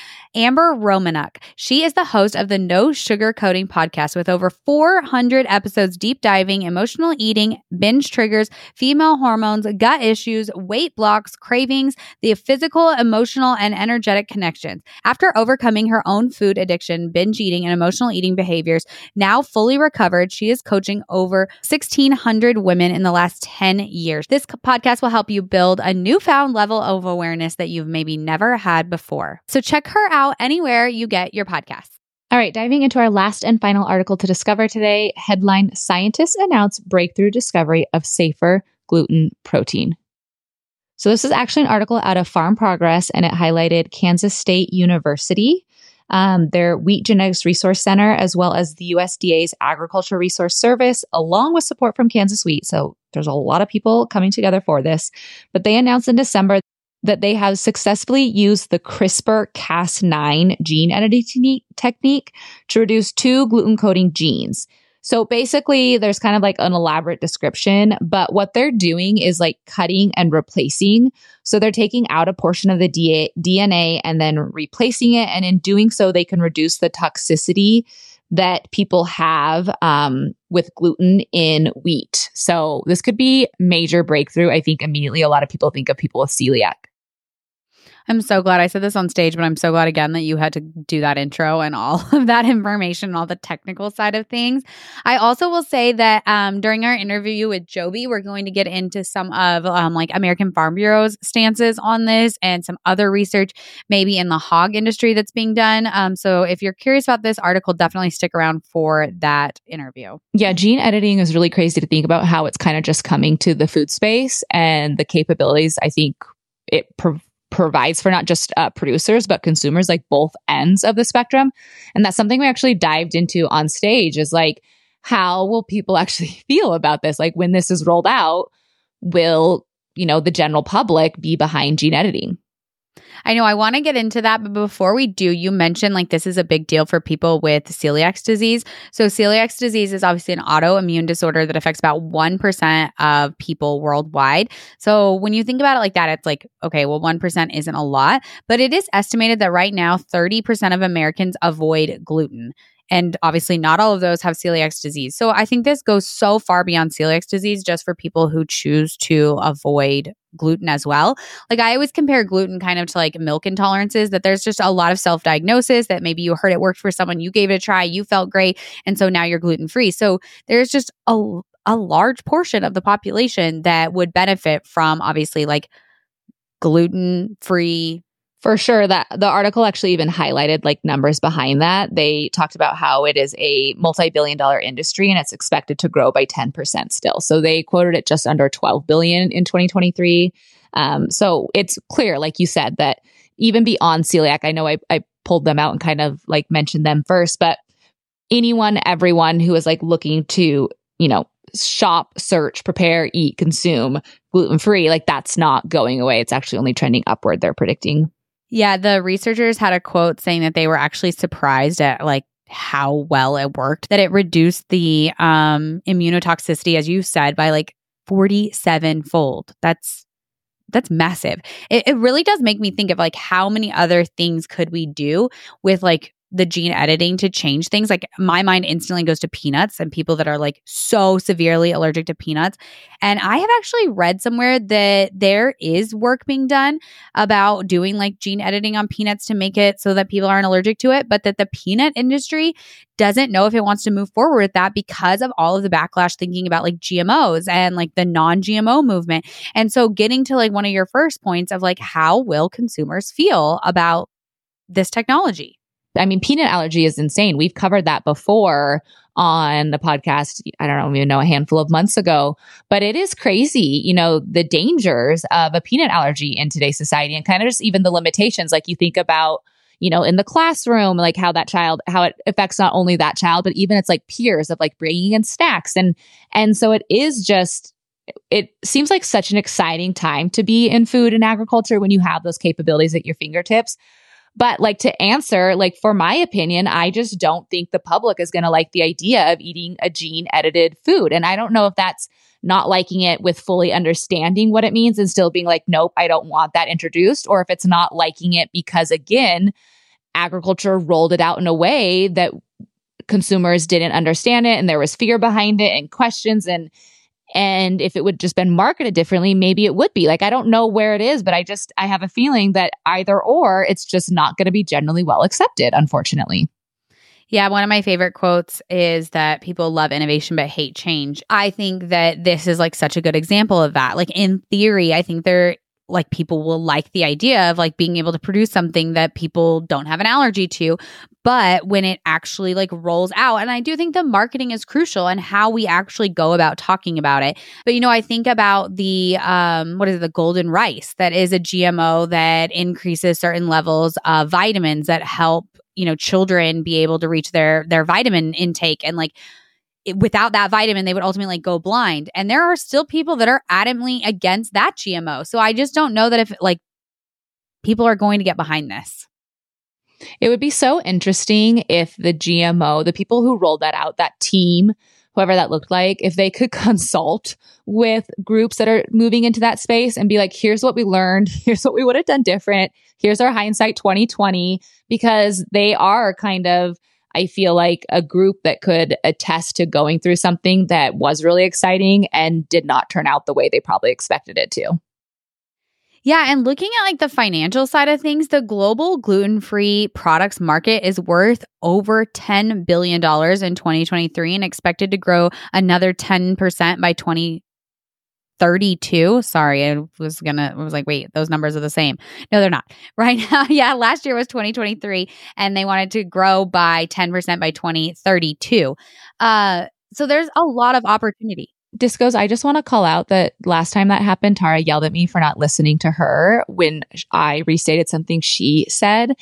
Amber Romaniuk. She is the host of the No Sugar Coating podcast with over 400 episodes deep diving emotional eating, binge triggers, female hormones, gut issues, weight blocks, cravings, the physical, emotional, and energetic connections. After overcoming her own food addiction, binge eating, and emotional eating behaviors, now fully recovered, she is coaching over 1,600 women in the last 10 years. This podcast will help you build a newfound level of awareness that you've maybe never had before. So check her out anywhere you get your podcasts. All right, diving into our last and final article to discover today headline Scientists announce breakthrough discovery of safer gluten protein. So, this is actually an article out of Farm Progress and it highlighted Kansas State University, um, their Wheat Genetics Resource Center, as well as the USDA's Agriculture Resource Service, along with support from Kansas Wheat. So, there's a lot of people coming together for this. But they announced in December that they have successfully used the CRISPR Cas9 gene editing technique, to reduce two gluten coding genes. So basically, there's kind of like an elaborate description, but what they're doing is like cutting and replacing. So they're taking out a portion of the DNA and then replacing it. And in doing so, they can reduce the toxicity that people have um, with gluten in wheat. So this could be major breakthrough. I think immediately a lot of people think of people with celiac. I'm so glad I said this on stage, but I'm so glad again that you had to do that intro and all of that information, and all the technical side of things. I also will say that um, during our interview with Joby, we're going to get into some of um, like American Farm Bureau's stances on this and some other research, maybe in the hog industry that's being done. Um, so if you're curious about this article, definitely stick around for that interview. Yeah, gene editing is really crazy to think about how it's kind of just coming to the food space and the capabilities. I think it. Pro- provides for not just uh, producers but consumers like both ends of the spectrum. And that's something we actually dived into on stage is like how will people actually feel about this? Like when this is rolled out will you know the general public be behind gene editing I know I want to get into that, but before we do, you mentioned like this is a big deal for people with celiac disease. So, celiac disease is obviously an autoimmune disorder that affects about 1% of people worldwide. So, when you think about it like that, it's like, okay, well, 1% isn't a lot, but it is estimated that right now 30% of Americans avoid gluten. And obviously, not all of those have celiac disease. So I think this goes so far beyond celiac disease just for people who choose to avoid gluten as well. Like I always compare gluten kind of to like milk intolerances that there's just a lot of self-diagnosis that maybe you heard it worked for someone, you gave it a try, you felt great, and so now you're gluten-free. So there's just a a large portion of the population that would benefit from obviously like gluten-free for sure that the article actually even highlighted like numbers behind that. They talked about how it is a multi-billion dollar industry and it's expected to grow by 10% still. So they quoted it just under 12 billion in 2023 um, so it's clear like you said that even beyond celiac i know I, I pulled them out and kind of like mentioned them first but anyone everyone who is like looking to you know shop search prepare eat consume gluten free like that's not going away. It's actually only trending upward. They're predicting yeah, the researchers had a quote saying that they were actually surprised at like how well it worked, that it reduced the um immunotoxicity, as you said, by like 47 fold. That's that's massive. It, it really does make me think of like how many other things could we do with like the gene editing to change things. Like my mind instantly goes to peanuts and people that are like so severely allergic to peanuts. And I have actually read somewhere that there is work being done about doing like gene editing on peanuts to make it so that people aren't allergic to it, but that the peanut industry doesn't know if it wants to move forward with that because of all of the backlash thinking about like GMOs and like the non GMO movement. And so getting to like one of your first points of like how will consumers feel about this technology? I mean, peanut allergy is insane. We've covered that before on the podcast. I don't even know a handful of months ago, but it is crazy, you know, the dangers of a peanut allergy in today's society and kind of just even the limitations. Like you think about, you know, in the classroom, like how that child, how it affects not only that child, but even it's like peers of like bringing in snacks. And, and so it is just, it seems like such an exciting time to be in food and agriculture when you have those capabilities at your fingertips. But like to answer, like for my opinion, I just don't think the public is going to like the idea of eating a gene edited food. And I don't know if that's not liking it with fully understanding what it means and still being like, nope, I don't want that introduced, or if it's not liking it because, again, agriculture rolled it out in a way that consumers didn't understand it and there was fear behind it and questions and and if it would just been marketed differently, maybe it would be. Like, I don't know where it is, but I just, I have a feeling that either or, it's just not going to be generally well accepted, unfortunately. Yeah, one of my favorite quotes is that people love innovation but hate change. I think that this is like such a good example of that. Like in theory, I think there like people will like the idea of like being able to produce something that people don't have an allergy to but when it actually like rolls out and i do think the marketing is crucial and how we actually go about talking about it but you know i think about the um what is it the golden rice that is a gmo that increases certain levels of vitamins that help you know children be able to reach their their vitamin intake and like without that vitamin, they would ultimately like, go blind. And there are still people that are adamantly against that GMO. So I just don't know that if like people are going to get behind this. It would be so interesting if the GMO, the people who rolled that out, that team, whoever that looked like, if they could consult with groups that are moving into that space and be like, here's what we learned. Here's what we would have done different. Here's our hindsight 2020, because they are kind of I feel like a group that could attest to going through something that was really exciting and did not turn out the way they probably expected it to. Yeah, and looking at like the financial side of things, the global gluten-free products market is worth over 10 billion dollars in 2023 and expected to grow another 10% by 20 32. Sorry, I was gonna, I was like, wait, those numbers are the same. No, they're not. Right now, yeah, last year was 2023, and they wanted to grow by 10% by 2032. Uh, so there's a lot of opportunity. Discos, I just want to call out that last time that happened, Tara yelled at me for not listening to her when I restated something she said.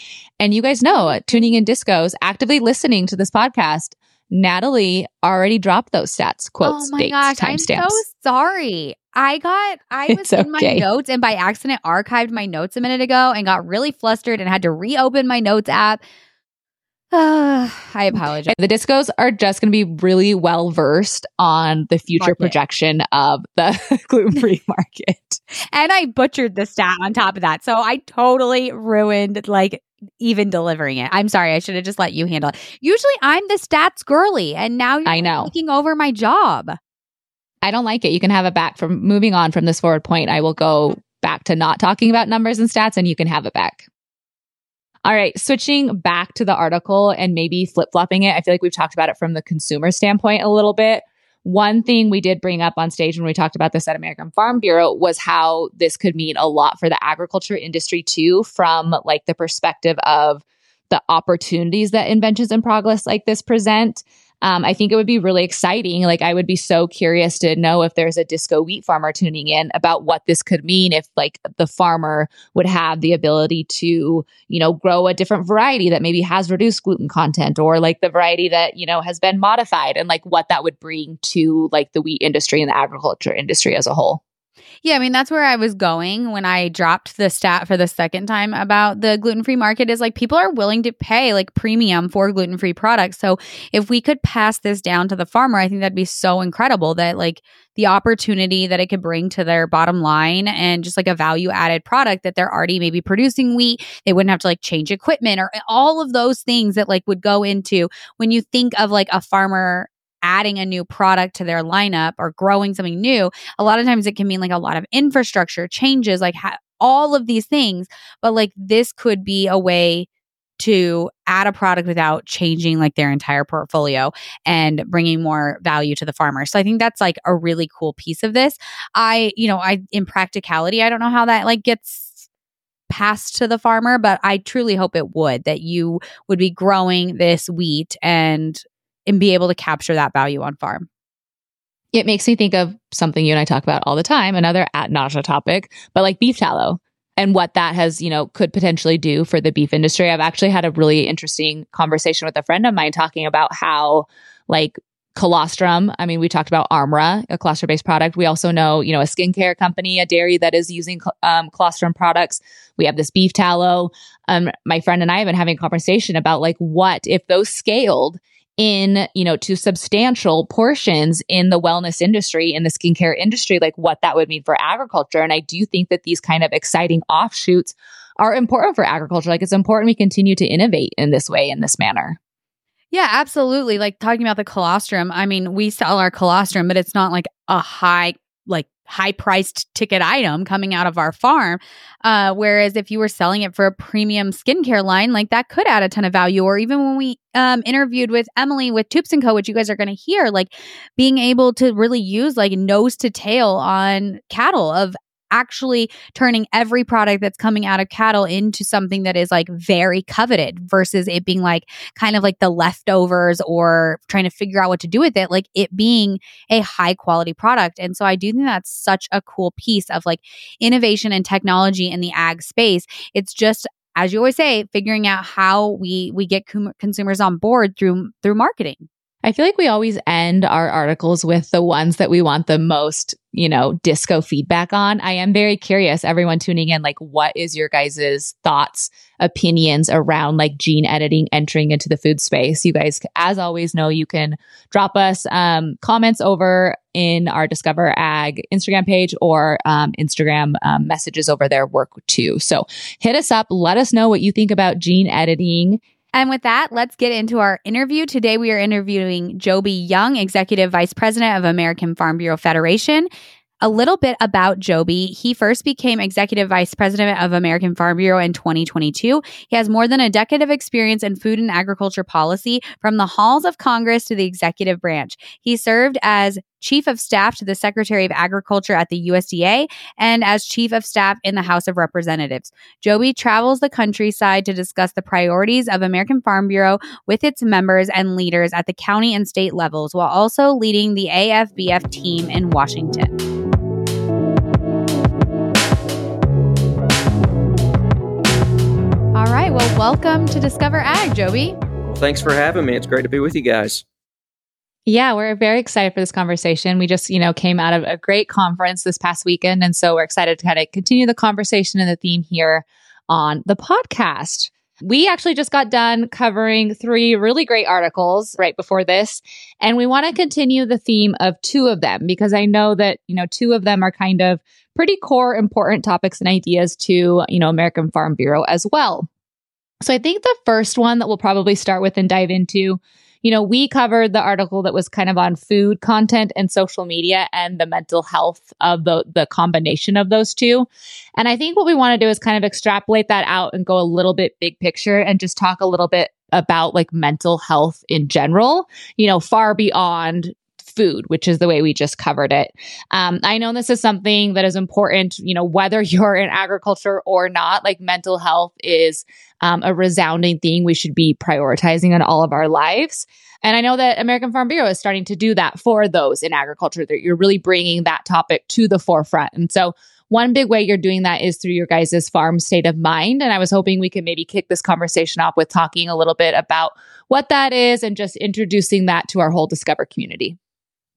And you guys know, tuning in Discos, actively listening to this podcast, Natalie already dropped those stats, quotes, oh my dates, timestamps. I'm so sorry. I got, I was It's in my notes and by accident archived my notes a minute ago and got really flustered and had to reopen my notes app. I apologize. The discos are just going to be really well versed on the future Market. projection of the gluten free market. And I butchered the stat on top of that. So I totally ruined like even delivering it. I'm sorry. I should have just let you handle it. Usually I'm the stats girly and now you're I know. taking over my job. I don't like it. You can have it back from moving on from this forward point. I will go back to not talking about numbers and stats and you can have it back. All right, switching back to the article and maybe flip flopping it. I feel like we've talked about it from the consumer standpoint a little bit. One thing we did bring up on stage when we talked about this at American Farm Bureau was how this could mean a lot for the agriculture industry too, from like the perspective of the opportunities that inventions in progress like this present um, I think it would be really exciting. Like, I would be so curious to know if there's a disco wheat farmer tuning in about what this could mean if, like, the farmer would have the ability to, you know, grow a different variety that maybe has reduced gluten content or like the variety that, you know, has been modified and like what that would bring to like the wheat industry and the agriculture industry as a whole. Yeah, I mean, that's where I was going when I dropped the stat for the second time about the gluten free market is like people are willing to pay like premium for gluten free products. So if we could pass this down to the farmer, I think that'd be so incredible that like the opportunity that it could bring to their bottom line and just like a value added product that they're already maybe producing wheat. They wouldn't have to like change equipment or eh, all of those things that like would go into when you think of like a farmer adding a new product to their lineup or growing something new, a lot of times it can mean like a lot of infrastructure changes, like ha- all of these things. But like this could be a way to add a product without changing like their entire portfolio and bringing more value to the farmer. So I think that's like a really cool piece of this. I, you know, I in practicality, I don't know how that like gets passed to the farmer, but I truly hope it would that you would be growing this wheat and and be able to capture that value on farm. It makes me think of something you and I talk about all the time, another at nausea topic, but like beef tallow and what that has, you know, could potentially do for the beef industry. I've actually had a really interesting conversation with a friend of mine talking about how like colostrum. I mean, we talked about Armra, a colostrum based product. We also know, you know, a skincare company, a dairy that is using um, colostrum products. We have this beef tallow. Um, my friend and I have been having a conversation about like what if those scaled in, you know, to substantial portions in the wellness industry, in the skincare industry, like what that would mean for agriculture. And I do think that these kind of exciting offshoots are important for agriculture. Like it's important we continue to innovate in this way, in this manner. Yeah, absolutely. Like talking about the colostrum, I mean, we sell our colostrum, but it's not like a high like high priced ticket item coming out of our farm. Uh, whereas if you were selling it for a premium skincare line, like that could add a ton of value. Or even when we um, interviewed with Emily with Toups and Co, which you guys are going to hear, like being able to really use like nose to tail on cattle of actually turning every product that's coming out of cattle into something that is like very coveted versus it being like kind of like the leftovers or trying to figure out what to do with it, like it being a high quality product. And so I do think that's such a cool piece of like innovation and technology in the ag space. It's just as you always say, figuring out how we we get com- consumers on board through through marketing. I feel like we always end our articles with the ones that we want the most, you know, disco feedback on. I am very curious, everyone tuning in, like, what is your guys' thoughts, opinions around like gene editing entering into the food space? You guys, as always, know you can drop us um, comments over in our Discover Ag Instagram page or um, Instagram um, messages over there work too. So hit us up. Let us know what you think about gene editing and with that, let's get into our interview. Today, we are interviewing Joby Young, Executive Vice President of American Farm Bureau Federation. A little bit about Joby. He first became Executive Vice President of American Farm Bureau in 2022. He has more than a decade of experience in food and agriculture policy from the halls of Congress to the executive branch. He served as Chief of Staff to the Secretary of Agriculture at the USDA, and as Chief of Staff in the House of Representatives. Joby travels the countryside to discuss the priorities of American Farm Bureau with its members and leaders at the county and state levels, while also leading the AFBF team in Washington. All right, well, welcome to Discover Ag, Joby. Well, thanks for having me. It's great to be with you guys. Yeah, we're very excited for this conversation. We just, you know, came out of a great conference this past weekend. And so we're excited to kind of continue the conversation and the theme here on the podcast. We actually just got done covering three really great articles right before this. And we want to continue the theme of two of them because I know that, you know, two of them are kind of pretty core important topics and ideas to, you know, American Farm Bureau as well. So I think the first one that we'll probably start with and dive into you know, we covered the article that was kind of on food content and social media and the mental health of the the combination of those two. And I think what we want to do is kind of extrapolate that out and go a little bit big picture and just talk a little bit about like mental health in general, you know, far beyond food, which is the way we just covered it. Um, I know this is something that is important, you know, whether you're in agriculture or not, like mental health is um, a resounding thing we should be prioritizing in all of our lives. And I know that American Farm Bureau is starting to do that for those in agriculture, that you're really bringing that topic to the forefront. And so, one big way you're doing that is through your guys' farm state of mind. And I was hoping we could maybe kick this conversation off with talking a little bit about what that is and just introducing that to our whole Discover community.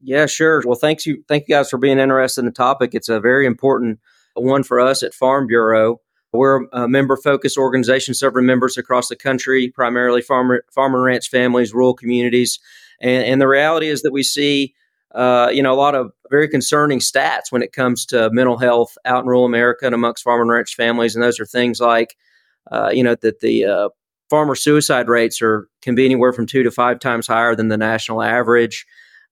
Yeah, sure. Well, thanks you, thank you guys for being interested in the topic. It's a very important one for us at Farm Bureau. We're a member focused organization serving members across the country, primarily farmer, farmer ranch families, rural communities. And, and the reality is that we see, uh, you know, a lot of very concerning stats when it comes to mental health out in rural America and amongst farmer and ranch families. And those are things like, uh, you know, that the uh, farmer suicide rates are can be anywhere from two to five times higher than the national average.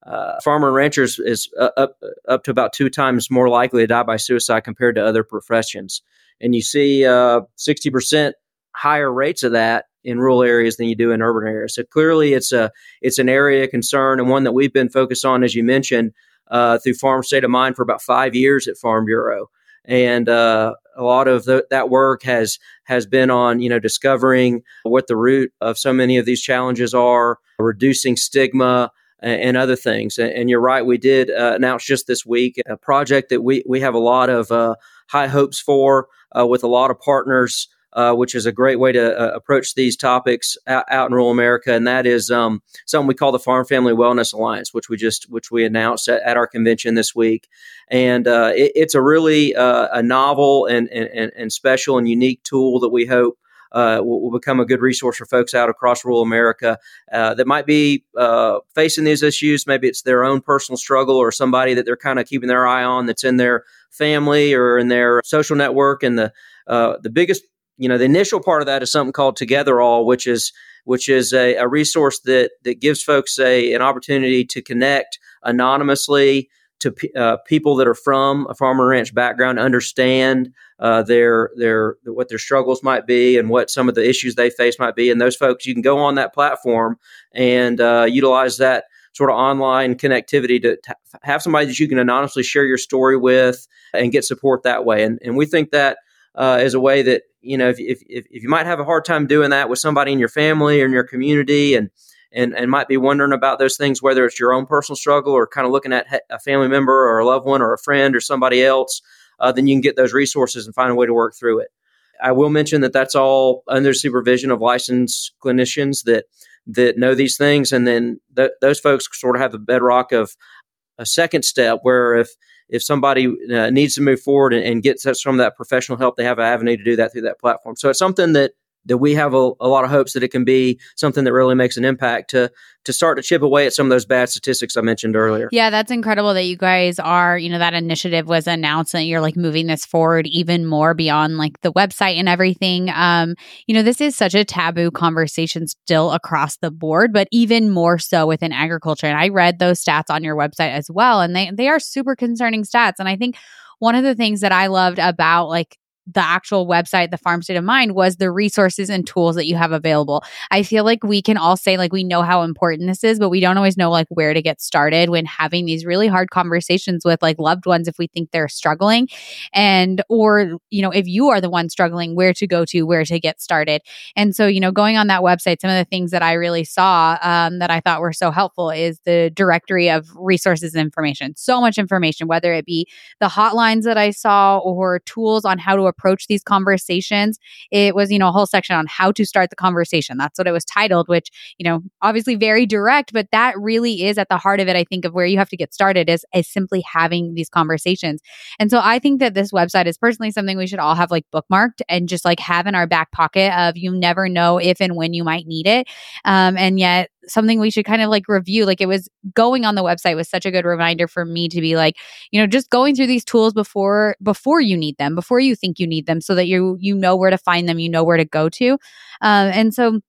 Uh, farmer and ranchers is uh, up up to about two times more likely to die by suicide compared to other professions, and you see uh, sixty percent higher rates of that in rural areas than you do in urban areas. So clearly, it's a it's an area of concern and one that we've been focused on, as you mentioned, uh, through Farm State of Mind for about five years at Farm Bureau, and uh, a lot of the, that work has has been on you know discovering what the root of so many of these challenges are, reducing stigma and other things. And you're right, we did uh, announce just this week a project that we, we have a lot of uh, high hopes for uh, with a lot of partners, uh, which is a great way to uh, approach these topics out, out, in rural America. And that is um, something we call the Farm Family Wellness Alliance, which we just which we announced at, at our convention this week. And uh, it, it's a really a novel and, and, and special and unique tool that we hope uh, will, will, become a good resource for folks out across rural America uh, that might be uh, facing these issues. Maybe it's their own personal struggle or somebody that they're kind of keeping their eye on that's in their family or in their social network. And the uh, the biggest, you know, the initial part of that is something called Togetherall, which is which is a, a resource that that gives folks a an opportunity to connect anonymously to uh, people that are from a farmer ranch background understand uh, their their what their struggles might be and what some of the issues they face might be. And those folks, you can go on that platform and uh, utilize that sort of online connectivity to, have somebody that you can anonymously share your story with and get support that way. And and we think that uh, is a way that you know if, if if you might have a hard time doing that with somebody in your family or in your community and and, and might be wondering about those things, whether it's your own personal struggle or kind of looking at a family member or a loved one or a friend or somebody else, uh, then you can get those resources and find a way to work through it. I will mention that that's all under supervision of licensed clinicians that that know these things, and then th- those folks sort of have the bedrock of a second step where if if somebody uh, needs to move forward and, and get some of that professional help, they have an avenue to do that through that platform. So it's something that that we have a, a, lot of hopes that it can be something that really makes an impact to to start to chip away at some of those bad statistics I mentioned earlier. Yeah, that's incredible that you guys are, you know, that initiative was announced and you're like moving this forward even more beyond like the website and everything. Um, you know, this is such a taboo conversation still across the board, but even more so within agriculture. And I read those stats on your website as well, and they they are super concerning stats. And I think one of the things that I loved about like the actual website, the farm state of mind, was the resources and tools that you have available. I feel like we can all say, like, we know how important this is, but we don't always know, like, where to get started when having these really hard conversations with, like, loved ones if we think they're struggling. And, or, you know, if you are the one struggling, where to go to, where to get started. And so, you know, going on that website, some of the things that I really saw um, that I thought were so helpful is the directory of resources and information. So much information, whether it be the hotlines that I saw or tools on how to approach these conversations. It was, you know, a whole section on how to start the conversation. That's what it was titled, which, you know, obviously very direct, but that really is at the heart of it, I think, of where you have to get started is, is simply having these conversations. And so I think that this website is personally something we should all have like bookmarked and just like have in our back pocket of you never know if and when you might need it. Um, and yet something we should kind of like review. Like it was going on the website was such a good reminder for me to be like, you know, just going through these tools before before you need them, before you think you need them, so that you you know where to find them, you know where to go to. Um, and so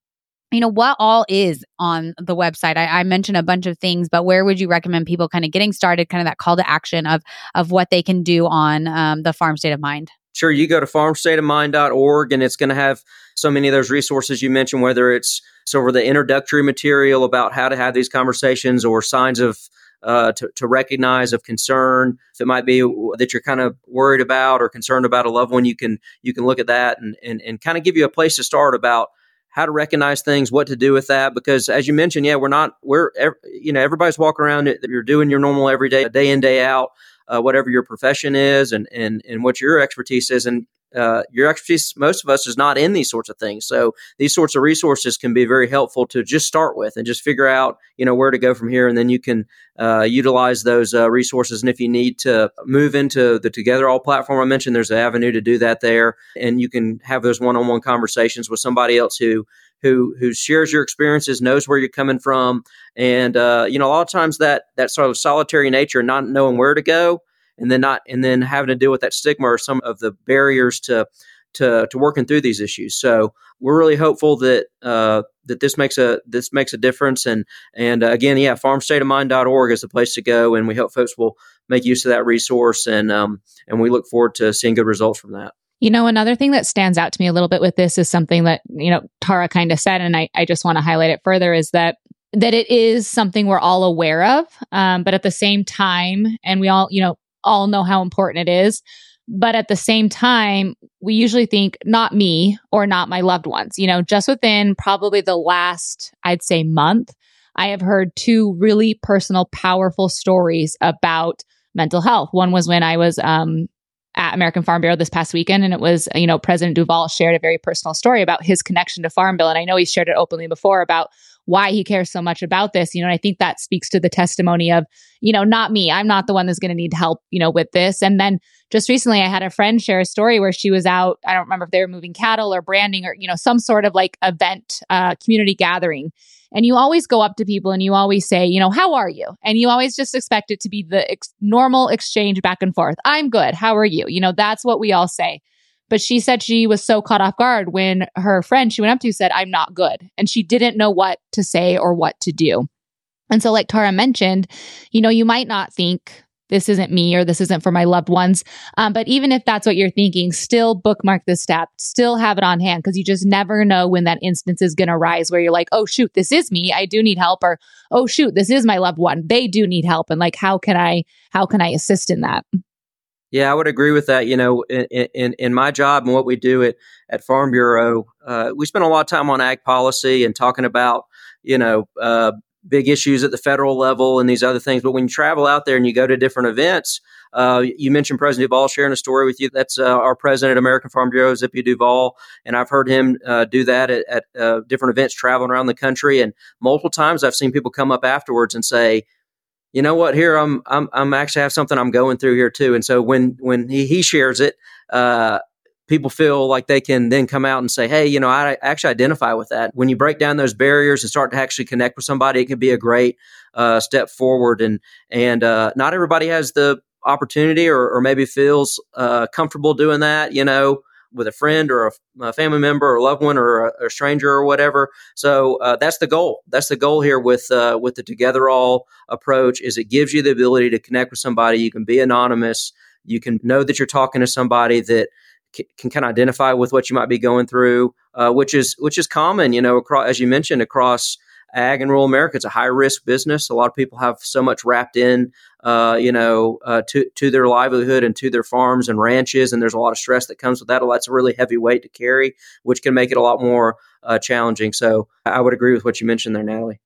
you know what all is on the website I, I, mentioned a bunch of things but where would you recommend people kind of getting started kind of that call to action of of what they can do on um, the farm state of mind sure you go to farmstateofmind.org and it's going to have so many of those resources you mentioned whether it's so for the introductory material about how to have these conversations or signs of uh, to, to recognize of concern if it might be that you're kind of worried about or concerned about a loved one you can you can look at that and, and, and kind of give you a place to start about how to recognize things, what to do with that. Because as you mentioned, yeah, we're not, we're, you know, everybody's walking around, you're doing your normal everyday, day in, day out, uh, whatever your profession is and, and, and what your expertise is. And uh, your expertise, most of us, is not in these sorts of things. So these sorts of resources can be very helpful to just start with and just figure out, you know, where to go from here, and then you can uh, utilize those uh, resources. And if you need to move into the Togetherall platform I mentioned, there's an avenue to do that there, and you can have those one-on-one conversations with somebody else who who who shares your experiences, knows where you're coming from, and uh, you know, a lot of times that that sort of solitary nature, not knowing where to go and then not and then having to deal with that stigma or some of the barriers to to to working through these issues. So we're really hopeful that uh, that this makes a this makes a difference. And and uh, again, yeah, farmstateofmind.org is the place to go, and we hope folks will make use of that resource. And um, and we look forward to seeing good results from that. You know, another thing that stands out to me a little bit with this is something that you know Tara kind of said, and I I just want to highlight it further is that that it is something we're all aware of, um, but at the same time, and we all you know all know how important it is. But at the same time, we usually think not me or not my loved ones. You know, just within probably the last, I'd say, month, I have heard two really personal, powerful stories about mental health. One was when I was um, at American Farm Bureau this past weekend, and it was, you know, President Duvall shared a very personal story about his connection to Farm Bill. And I know he shared it openly before about why he cares so much about this. You know, I think that speaks to the testimony of, you know, not me. I'm not the one that's going to need help, you know, with this. And then just recently I had a friend share a story where she was out, I don't remember if they were moving cattle or branding or, you know, some sort of like event, uh, community gathering. And you always go up to people and you always say, you know, how are you? And you always just expect it to be the ex- normal exchange back and forth. I'm good. How are you? You know, that's what we all say. But she said she was so caught off guard when her friend she went up to said, I'm not good. And she didn't know what to say or what to do. And so, like Tara mentioned, you know, you might not think this isn't me or this isn't for my loved ones. Um, but even if that's what you're thinking, still bookmark this step, still have it on hand because you just never know when that instance is going to rise where you're like, oh, shoot, this is me. I do need help. Or, oh, shoot, this is my loved one. They do need help. And like, how can I, how can I assist in that? Yeah, I would agree with that. You know, in, in, in my job and what we do at, at Farm Bureau, uh, we spend a lot of time on ag policy and talking about, you know, uh, big issues at the federal level and these other things. But when you travel out there and you go to different events, uh, you mentioned President Duvall sharing a story with you. That's uh, our president of American Farm Bureau, Zippy Duvall, and I've heard him uh, do that at, at uh, different events traveling around the country. And multiple times I've seen people come up afterwards and say, you know what? Here I'm, I'm, I'm actually have something I'm going through here too. And so when, when he, he shares it, uh, people feel like they can then come out and say, Hey, you know, I actually identify with that. When you break down those barriers and start to actually connect with somebody, it can be a great, uh, step forward. And, and, uh, not everybody has the opportunity or, or maybe feels, uh, comfortable doing that, you know, with a friend or a, a family member or a loved one or a, a stranger or whatever. So uh, that's the goal. That's the goal here with uh, with the Togetherall approach. Is it gives you the ability to connect with somebody. You can be anonymous. You can know that you're talking to somebody that can kind of identify with what you might be going through, uh, which is which is common. You know, across as you mentioned across ag and rural America. It's a high risk business. A lot of people have so much wrapped in, uh, you know, uh, to to their livelihood and to their farms and ranches, and there's a lot of stress that comes with that. That's a really heavy weight to carry, which can make it a lot more uh, challenging. So I would agree with what you mentioned there, Natalie.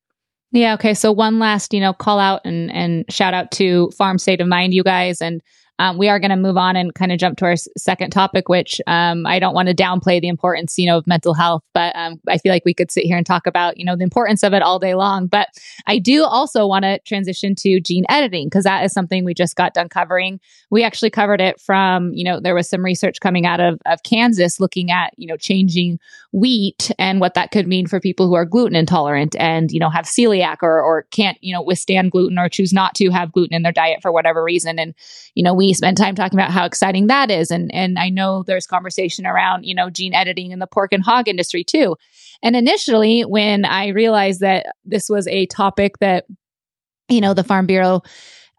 Yeah. Okay. So one last, you know, call out and and shout out to Farm State of Mind, you guys, and um, we are going to move on and kind of jump to our s- second topic, which um, I don't want to downplay the importance, you know, of mental health, but um, I feel like we could sit here and talk about, you know, the importance of it all day long. But I do also want to transition to gene editing because that is something we just got done covering. We actually covered it from, you know, there was some research coming out of, of Kansas looking at, you know, changing wheat and what that could mean for people who are gluten intolerant and, you know, have celiac or, or can't, you know, withstand gluten or choose not to have gluten in their diet for whatever reason. And, you know, we we spend time talking about how exciting that is. And, and I know there's conversation around, you know, gene editing in the pork and hog industry too. And initially, when I realized that this was a topic that, you know, the Farm Bureau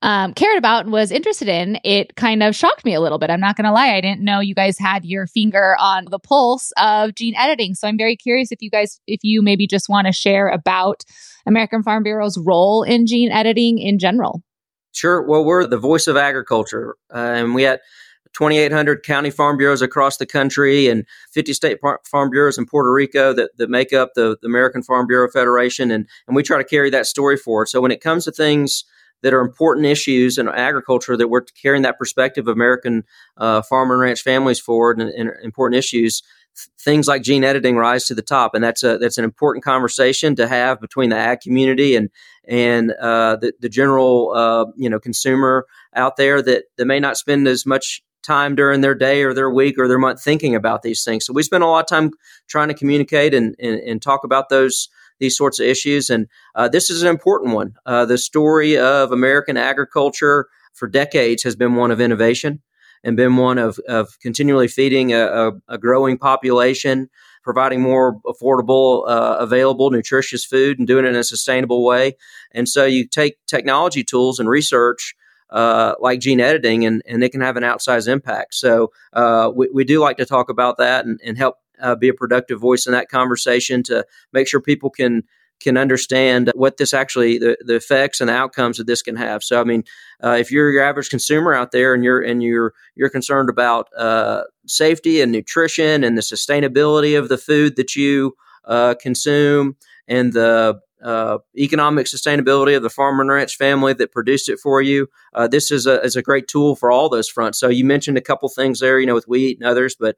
um, cared about and was interested in, it kind of shocked me a little bit. I'm not going to lie. I didn't know you guys had your finger on the pulse of gene editing. So I'm very curious if you guys, if you maybe just want to share about American Farm Bureau's role in gene editing in general. Sure. Well, we're the voice of agriculture, uh, and we had 2,800 county farm bureaus across the country and 50 state par- farm bureaus in Puerto Rico that, that make up the, the American Farm Bureau Federation. And, and we try to carry that story forward. So when it comes to things that are important issues in agriculture, that we're carrying that perspective of American uh, farm and ranch families forward and, and important issues, things like gene editing rise to the top, and that's a that's an important conversation to have between the ag community and and uh, the the general uh, you know consumer out there that that may not spend as much time during their day or their week or their month thinking about these things. So we spend a lot of time trying to communicate and and, and talk about those these sorts of issues, and uh, this is an important one. Uh, the story of American agriculture for decades has been one of innovation and been one of, of continually feeding a, a, a growing population, providing more affordable, uh, available, nutritious food, and doing it in a sustainable way. And so you take technology tools and research. Uh, like gene editing, and, and it can have an outsized impact. So uh, we, we do like to talk about that and, and help uh, be a productive voice in that conversation to make sure people can can understand what this actually the, the effects and the outcomes that this can have. So, I mean, uh, if you're your average consumer out there and you're and you're you're concerned about uh, safety and nutrition and the sustainability of the food that you uh, consume and the uh, economic sustainability of the farmer and ranch family that produced it for you. Uh, this is a, is a great tool for all those fronts. So you mentioned a couple things there, you know, with wheat and others, but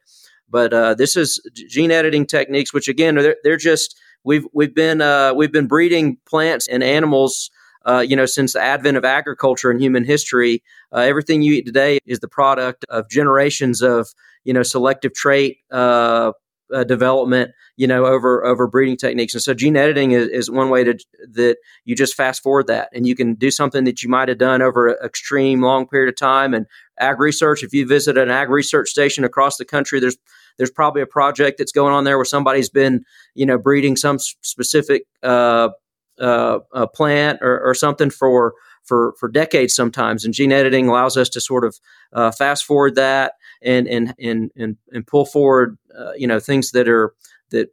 but uh, this is gene editing techniques, which again, they're, they're just we've we've been uh, we've been breeding plants and animals. Uh, you know, since the advent of agriculture in human history, uh, everything you eat today is the product of generations of you know selective trait uh, uh, development. You know, over over breeding techniques, and so gene editing is, is one way to that you just fast forward that, and you can do something that you might have done over an extreme long period of time. And ag research, if you visit an ag research station across the country, there's there's probably a project that's going on there where somebody's been, you know, breeding some specific uh, uh, plant or, or, something for for for decades sometimes. And gene editing allows us to sort of uh, fast forward that and and and and, and pull forward, uh, you know, things that are that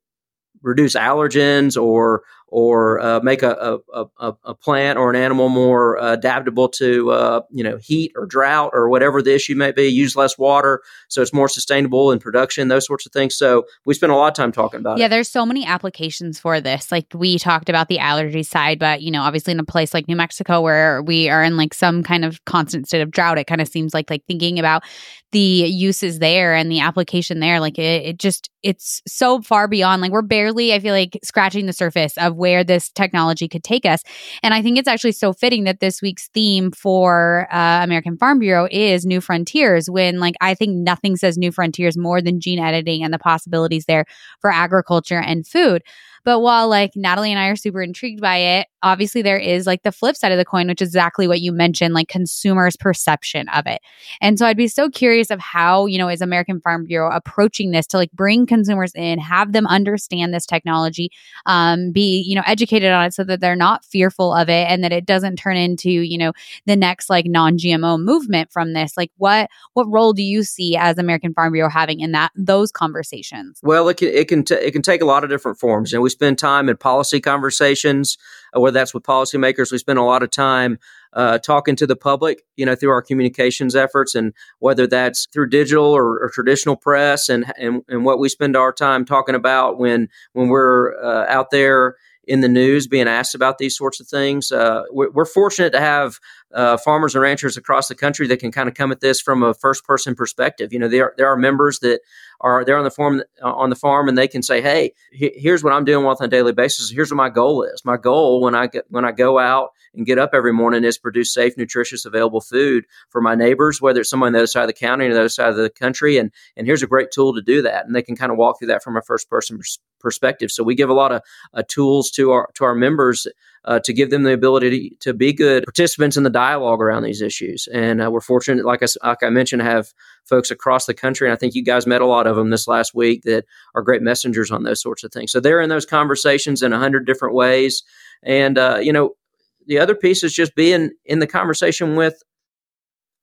reduce allergens or or uh, make a, a, a, a, plant or an animal more uh, adaptable to uh, you know heat or drought or whatever the issue may be. Use less water so it's more sustainable in production. Those sorts of things. So we spend a lot of time talking about. Yeah, it. there's so many applications for this. Like we talked about the allergy side, but you know, obviously in a place like New Mexico where we are in like some kind of constant state of drought, it kind of seems like like thinking about the uses there and the application there, like it, it just it's so far beyond. Like we're barely, I feel like, scratching the surface of where this technology could take us. And I think it's actually so fitting that this week's theme for uh, American Farm Bureau is New Frontiers, when like I think nothing says New Frontiers more than gene editing and the possibilities there for agriculture and food. But while like Natalie and I are super intrigued by it, obviously there is like the flip side of the coin, which is exactly what you mentioned, like consumers' perception of it. And so I'd be so curious of how, you know, is American Farm Bureau approaching this to like bring consumers in, have them understand this technology, um, be, you know, educated on it so that they're not fearful of it and that it doesn't turn into, you know, the next like non-GMO movement from this. Like what what role do you see as American Farm Bureau having in that those conversations? Well, it can it can t- it can take a lot of different forms. And we spend time in policy conversations, uh, whether that's with policymakers. We spend a lot of time uh, talking to the public, you know, through our communications efforts, and whether that's through digital or, or traditional press, and, and and what we spend our time talking about when when we're uh, out there in the news being asked about these sorts of things. Uh, we're, we're, fortunate to have uh, farmers and ranchers across the country that can kind of come at this from a first person perspective. You know, there there are members that are there on the farm on the farm and they can say, "Hey, here's what I'm doing on a daily basis. Here's what my goal is. My goal when I get when I go out and get up every morning is produce safe, nutritious, available food for my neighbors, whether it's someone on the other side of the county or the other side of the country. And and here's a great tool to do that. And they can kind of walk through that from a first person perspective. So we give a lot of uh, tools to our to our members uh, to give them the ability to, to, be good participants in the dialogue around these issues. And uh, we're fortunate, like I, like I mentioned, have folks across the country. And I think you guys met a lot of them this last week that are great messengers on those sorts of things. So they're in those conversations in a hundred different ways. And, uh, you know, the other piece is just being in the conversation with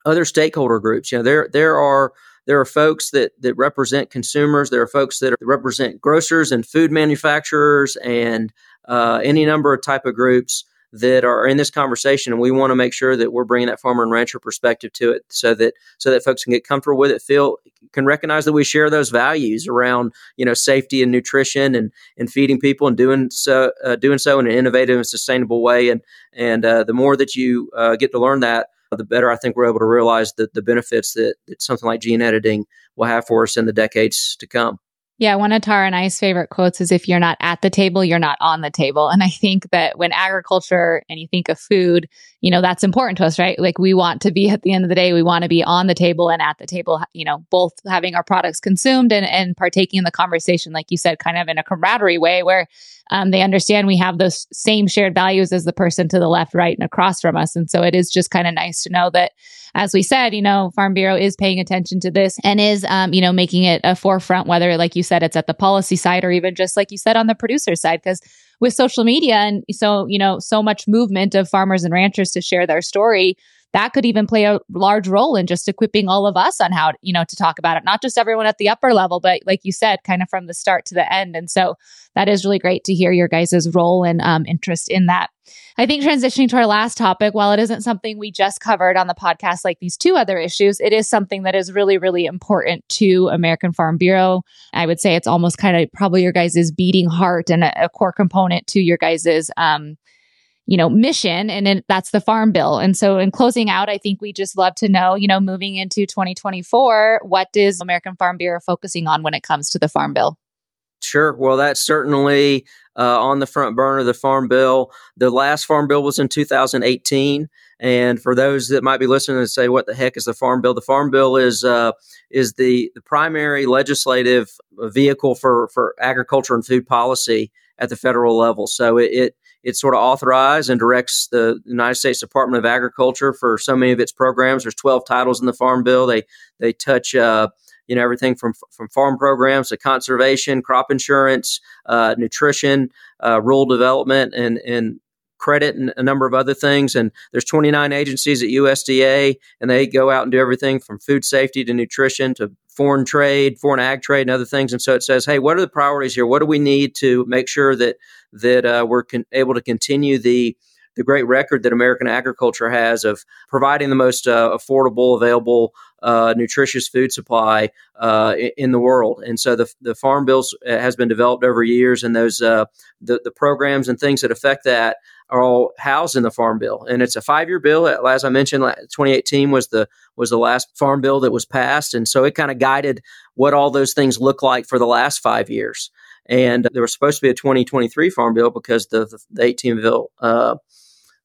other stakeholder groups. You know, there, there are, there are folks that, that represent consumers. There are folks that represent grocers and food manufacturers and uh, any number of type of groups that are in this conversation, and we want to make sure that we're bringing that farmer and rancher perspective to it, so that so that folks can get comfortable with it, feel can recognize that we share those values around you know safety and nutrition and and feeding people and doing so uh, doing so in an innovative and sustainable way, and and uh, the more that you uh, get to learn that, Uh, the better I think we're able to realize the, the benefits that, that something like gene editing will have for us in the decades to come. Yeah, one of Tara and I's favorite quotes is if you're not at the table, you're not on the table. And I think that when agriculture and you think of food, you know, that's important to us, right? Like we want to be at the end of the day, we want to be on the table and at the table, you know, both having our products consumed and, and partaking in the conversation, like you said, kind of in a camaraderie way where um, they understand we have those same shared values as the person to the left, right, and across from us. And so it is just kind of nice to know that, as we said, you know, Farm Bureau is paying attention to this and is, um, you know, making it a forefront, whether, like you said, it's at the policy side or even just like you said on the producer side, because with social media and so, you know, so much movement of farmers and ranchers to share their story that could even play a large role in just equipping all of us on how, you know, to talk about it, not just everyone at the upper level, but like you said, kind of from the start to the end. And so that is really great to hear your guys' role and um, interest in that. I think transitioning to our last topic, while it isn't something we just covered on the podcast like these two other issues, it is something that is really, really important to American Farm Bureau. I would say it's almost kind of probably your guys' beating heart and a, a core component to your guys' um, you know, mission and it, that's the farm bill. And so in closing out, I think we just love to know, you know, moving into 2024, what is American Farm Bureau focusing on when it comes to the farm bill? Sure. Well, that's certainly uh, on the front burner, the farm bill. The last farm bill was in 2018. And for those that might be listening and say, "What the heck is the Farm Bill?" The Farm Bill is uh, is the the primary legislative vehicle for for agriculture and food policy at the federal level. So it, it it sort of authorizes and directs the United States Department of Agriculture for so many of its programs. There's 12 titles in the Farm Bill. They they touch uh, you know everything from from farm programs to conservation, crop insurance, uh, nutrition, uh, rural development, and and credit and a number of other things. And there's 29 agencies at USDA, and they go out and do everything from food safety to nutrition to foreign trade, foreign ag trade, and other things. And so it says, hey, what are the priorities here? What do we need to make sure that that uh, we're con- able to continue the the great record that American agriculture has of providing the most uh, affordable, available, uh, nutritious food supply uh, in the world. And so the, the farm bills uh, has been developed over years, and those uh, the the programs and things that affect that are all housed in the farm bill. And it's a five year bill. As I mentioned, 2018 was the was the last farm bill that was passed, and so it kind of guided what all those things look like for the last five years. And there was supposed to be a 2023 farm bill because the, the, the 18 bill uh,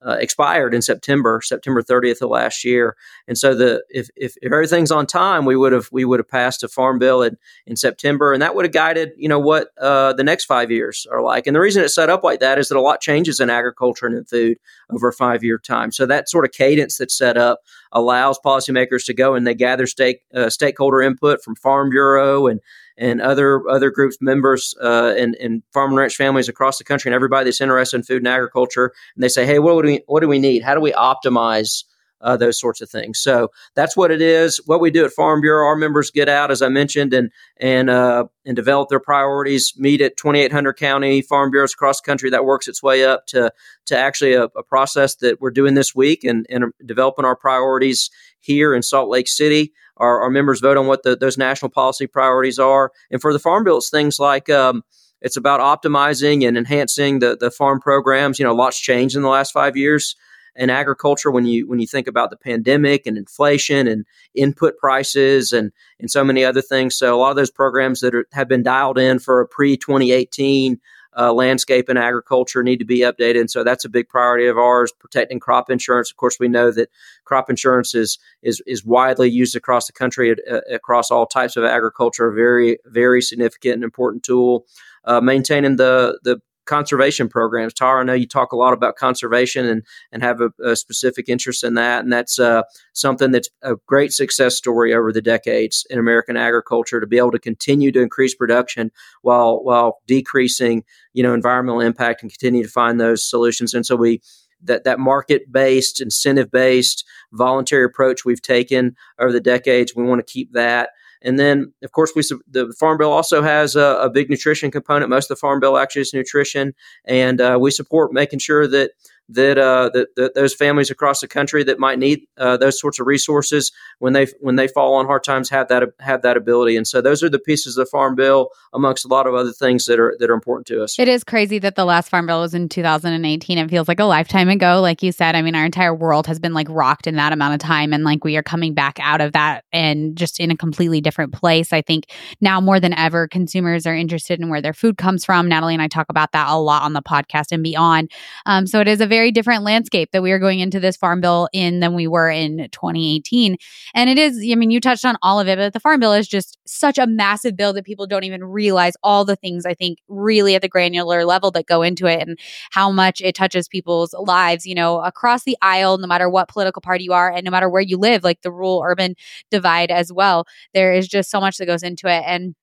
uh, expired in September, September 30th of last year. And so the if, if, if, everything's on time, we would have we would have passed a farm bill in, in September, and that would have guided you know what uh, the next five years are like. And the reason it's set up like that is that a lot changes in agriculture and in food over a five year time. So that sort of cadence that's set up allows policymakers to go and they gather stake uh, stakeholder input from Farm Bureau and and other other groups, members, uh, and, and farm and ranch families across the country, and everybody that's interested in food and agriculture. And they say, hey, what do we what do we need? How do we optimize? Uh, those sorts of things. So that's what it is. What we do at Farm Bureau, our members get out, as I mentioned, and and uh, and develop their priorities. Meet at 2,800 county farm bureaus across the country. That works its way up to to actually a, a process that we're doing this week and and developing our priorities here in Salt Lake City our, our members vote on what the, those national policy priorities are. And for the farm bill, it's things like um, it's about optimizing and enhancing the, the farm programs. You know, lots changed in the last five years in agriculture when you when you think about the pandemic and inflation and input prices and and so many other things. So a lot of those programs that are, have been dialed in for a pre 2018 uh, landscape and agriculture need to be updated. And so that's a big priority of ours, protecting crop insurance. Of course, we know that crop insurance is, is, is widely used across the country, uh, across all types of agriculture, a very, very significant and important tool. Uh, maintaining the, the conservation programs. Tara, I know you talk a lot about conservation and and have a, a specific interest in that, and that's uh, something that's a great success story over the decades in American agriculture to be able to continue to increase production while while decreasing you know environmental impact and continue to find those solutions. And so we that that market based, incentive based, voluntary approach we've taken over the decades. We want to keep that. And then, of course, we the Farm Bill also has a, a big nutrition component. Most of the Farm Bill actually is nutrition, and uh, we support making sure that that, uh, that, that those families across the country that might need uh, those sorts of resources when they when they fall on hard times have that have that ability. And so those are the pieces of the Farm Bill, amongst a lot of other things that are that are important to us. It is crazy that the last Farm Bill was in 2018. It feels like a lifetime ago. Like you said, I mean, our entire world has been like rocked in that amount of time, and like we are coming back out of that and just in a completely different place. I think now more than ever, consumers are interested in where their food comes from. Natalie and I talk about that a lot on the podcast and beyond. Um, so it is a very different landscape that we are going into this farm bill in than we were in 2018. And it is, I mean, you touched on all of it, but the farm bill is just such a massive bill that people don't even realize all the things I think really at the granular level that go into it and how much it touches people's lives, you know, across the aisle, no matter what political party you are and no matter where you live, like the rural urban divide as well. There is just so much that goes into it. And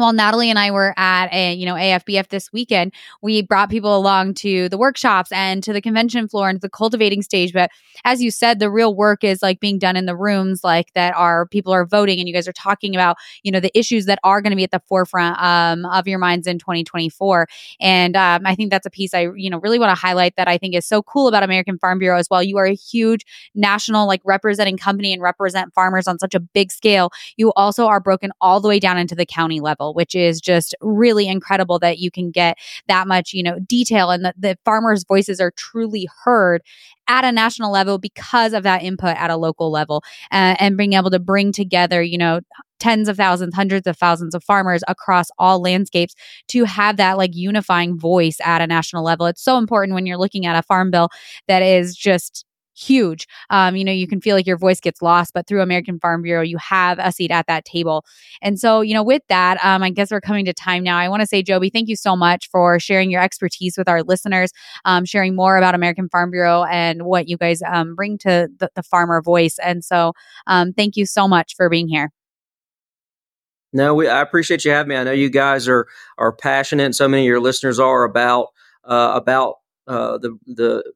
while Natalie and I were at a, you know, AFBF this weekend, we brought people along to the workshops and to the convention floor and to the cultivating stage. But as you said, the real work is like being done in the rooms, like that are people are voting and you guys are talking about, you know, the issues that are going to be at the forefront um, of your minds in 2024. And um, I think that's a piece I, you know, really want to highlight that I think is so cool about American Farm Bureau as well. You are a huge national, like representing company and represent farmers on such a big scale. You also are broken all the way down into the county level which is just really incredible that you can get that much, you know, detail and that the farmers' voices are truly heard at a national level because of that input at a local level uh, and being able to bring together, you know, tens of thousands, hundreds of thousands of farmers across all landscapes to have that like unifying voice at a national level. It's so important when you're looking at a farm bill that is just huge. Um, you know, you can feel like your voice gets lost, but through American Farm Bureau, you have a seat at that table. And so, you know, with that, um, I guess we're coming to time now. I want to say, Joby, thank you so much for sharing your expertise with our listeners, um, sharing more about American Farm Bureau and what you guys um, bring to the, the, farmer voice. And so, um, thank you so much for being here. No, we, I appreciate you having me. I know you guys are are passionate, so many of your listeners are about uh, about uh, the the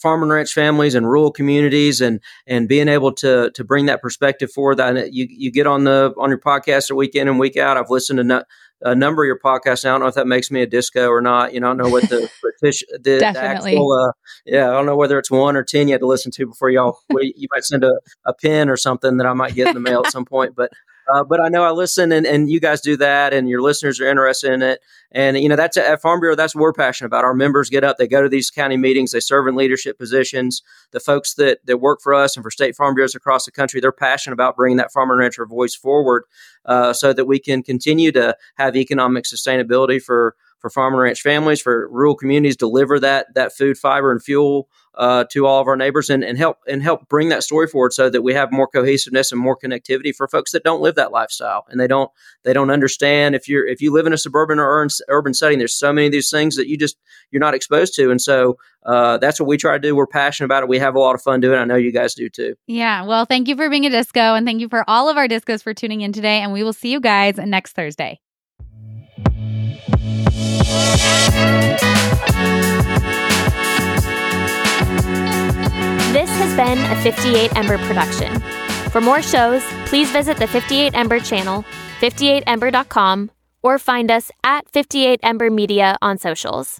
farm and ranch families and rural communities and and being able to to bring that perspective forward that you you get on the on your podcast week in and week out I've listened to no, a number of your podcasts now. I don't know if that makes me a disco or not. You know, I don't know what the the, the actual uh, yeah, I don't know whether it's one or ten you had to listen to before y'all you might send a, a pin or something that I might get in the mail at some point. But uh, but I know I listen and, and you guys do that and your listeners are interested in it. And, you know, that's at Farm Bureau, that's what we're passionate about. Our members get up, they go to these county meetings, they serve in leadership positions. The folks that, that work for us and for state farm bureaus across the country, they're passionate about bringing that farmer and rancher voice forward uh, so that we can continue to have economic sustainability for for farm and ranch families, for rural communities, deliver that that food, fiber, and fuel uh, to all of our neighbors, and, and help and help bring that story forward so that we have more cohesiveness and more connectivity for folks that don't live that lifestyle and they don't they don't understand if you're if you live in a suburban or urban, urban setting. There's so many of these things that you just you're not exposed to, and so uh, that's what we try to do. We're passionate about it. We have a lot of fun doing. it. I know you guys do too. Yeah. Well, thank you for being a disco, and thank you for all of our discos for tuning in today. And we will see you guys next Thursday. This has been a 58 Ember production. For more shows, please visit the 58 Ember channel, 58ember.com, or find us at 58 Ember Media on socials.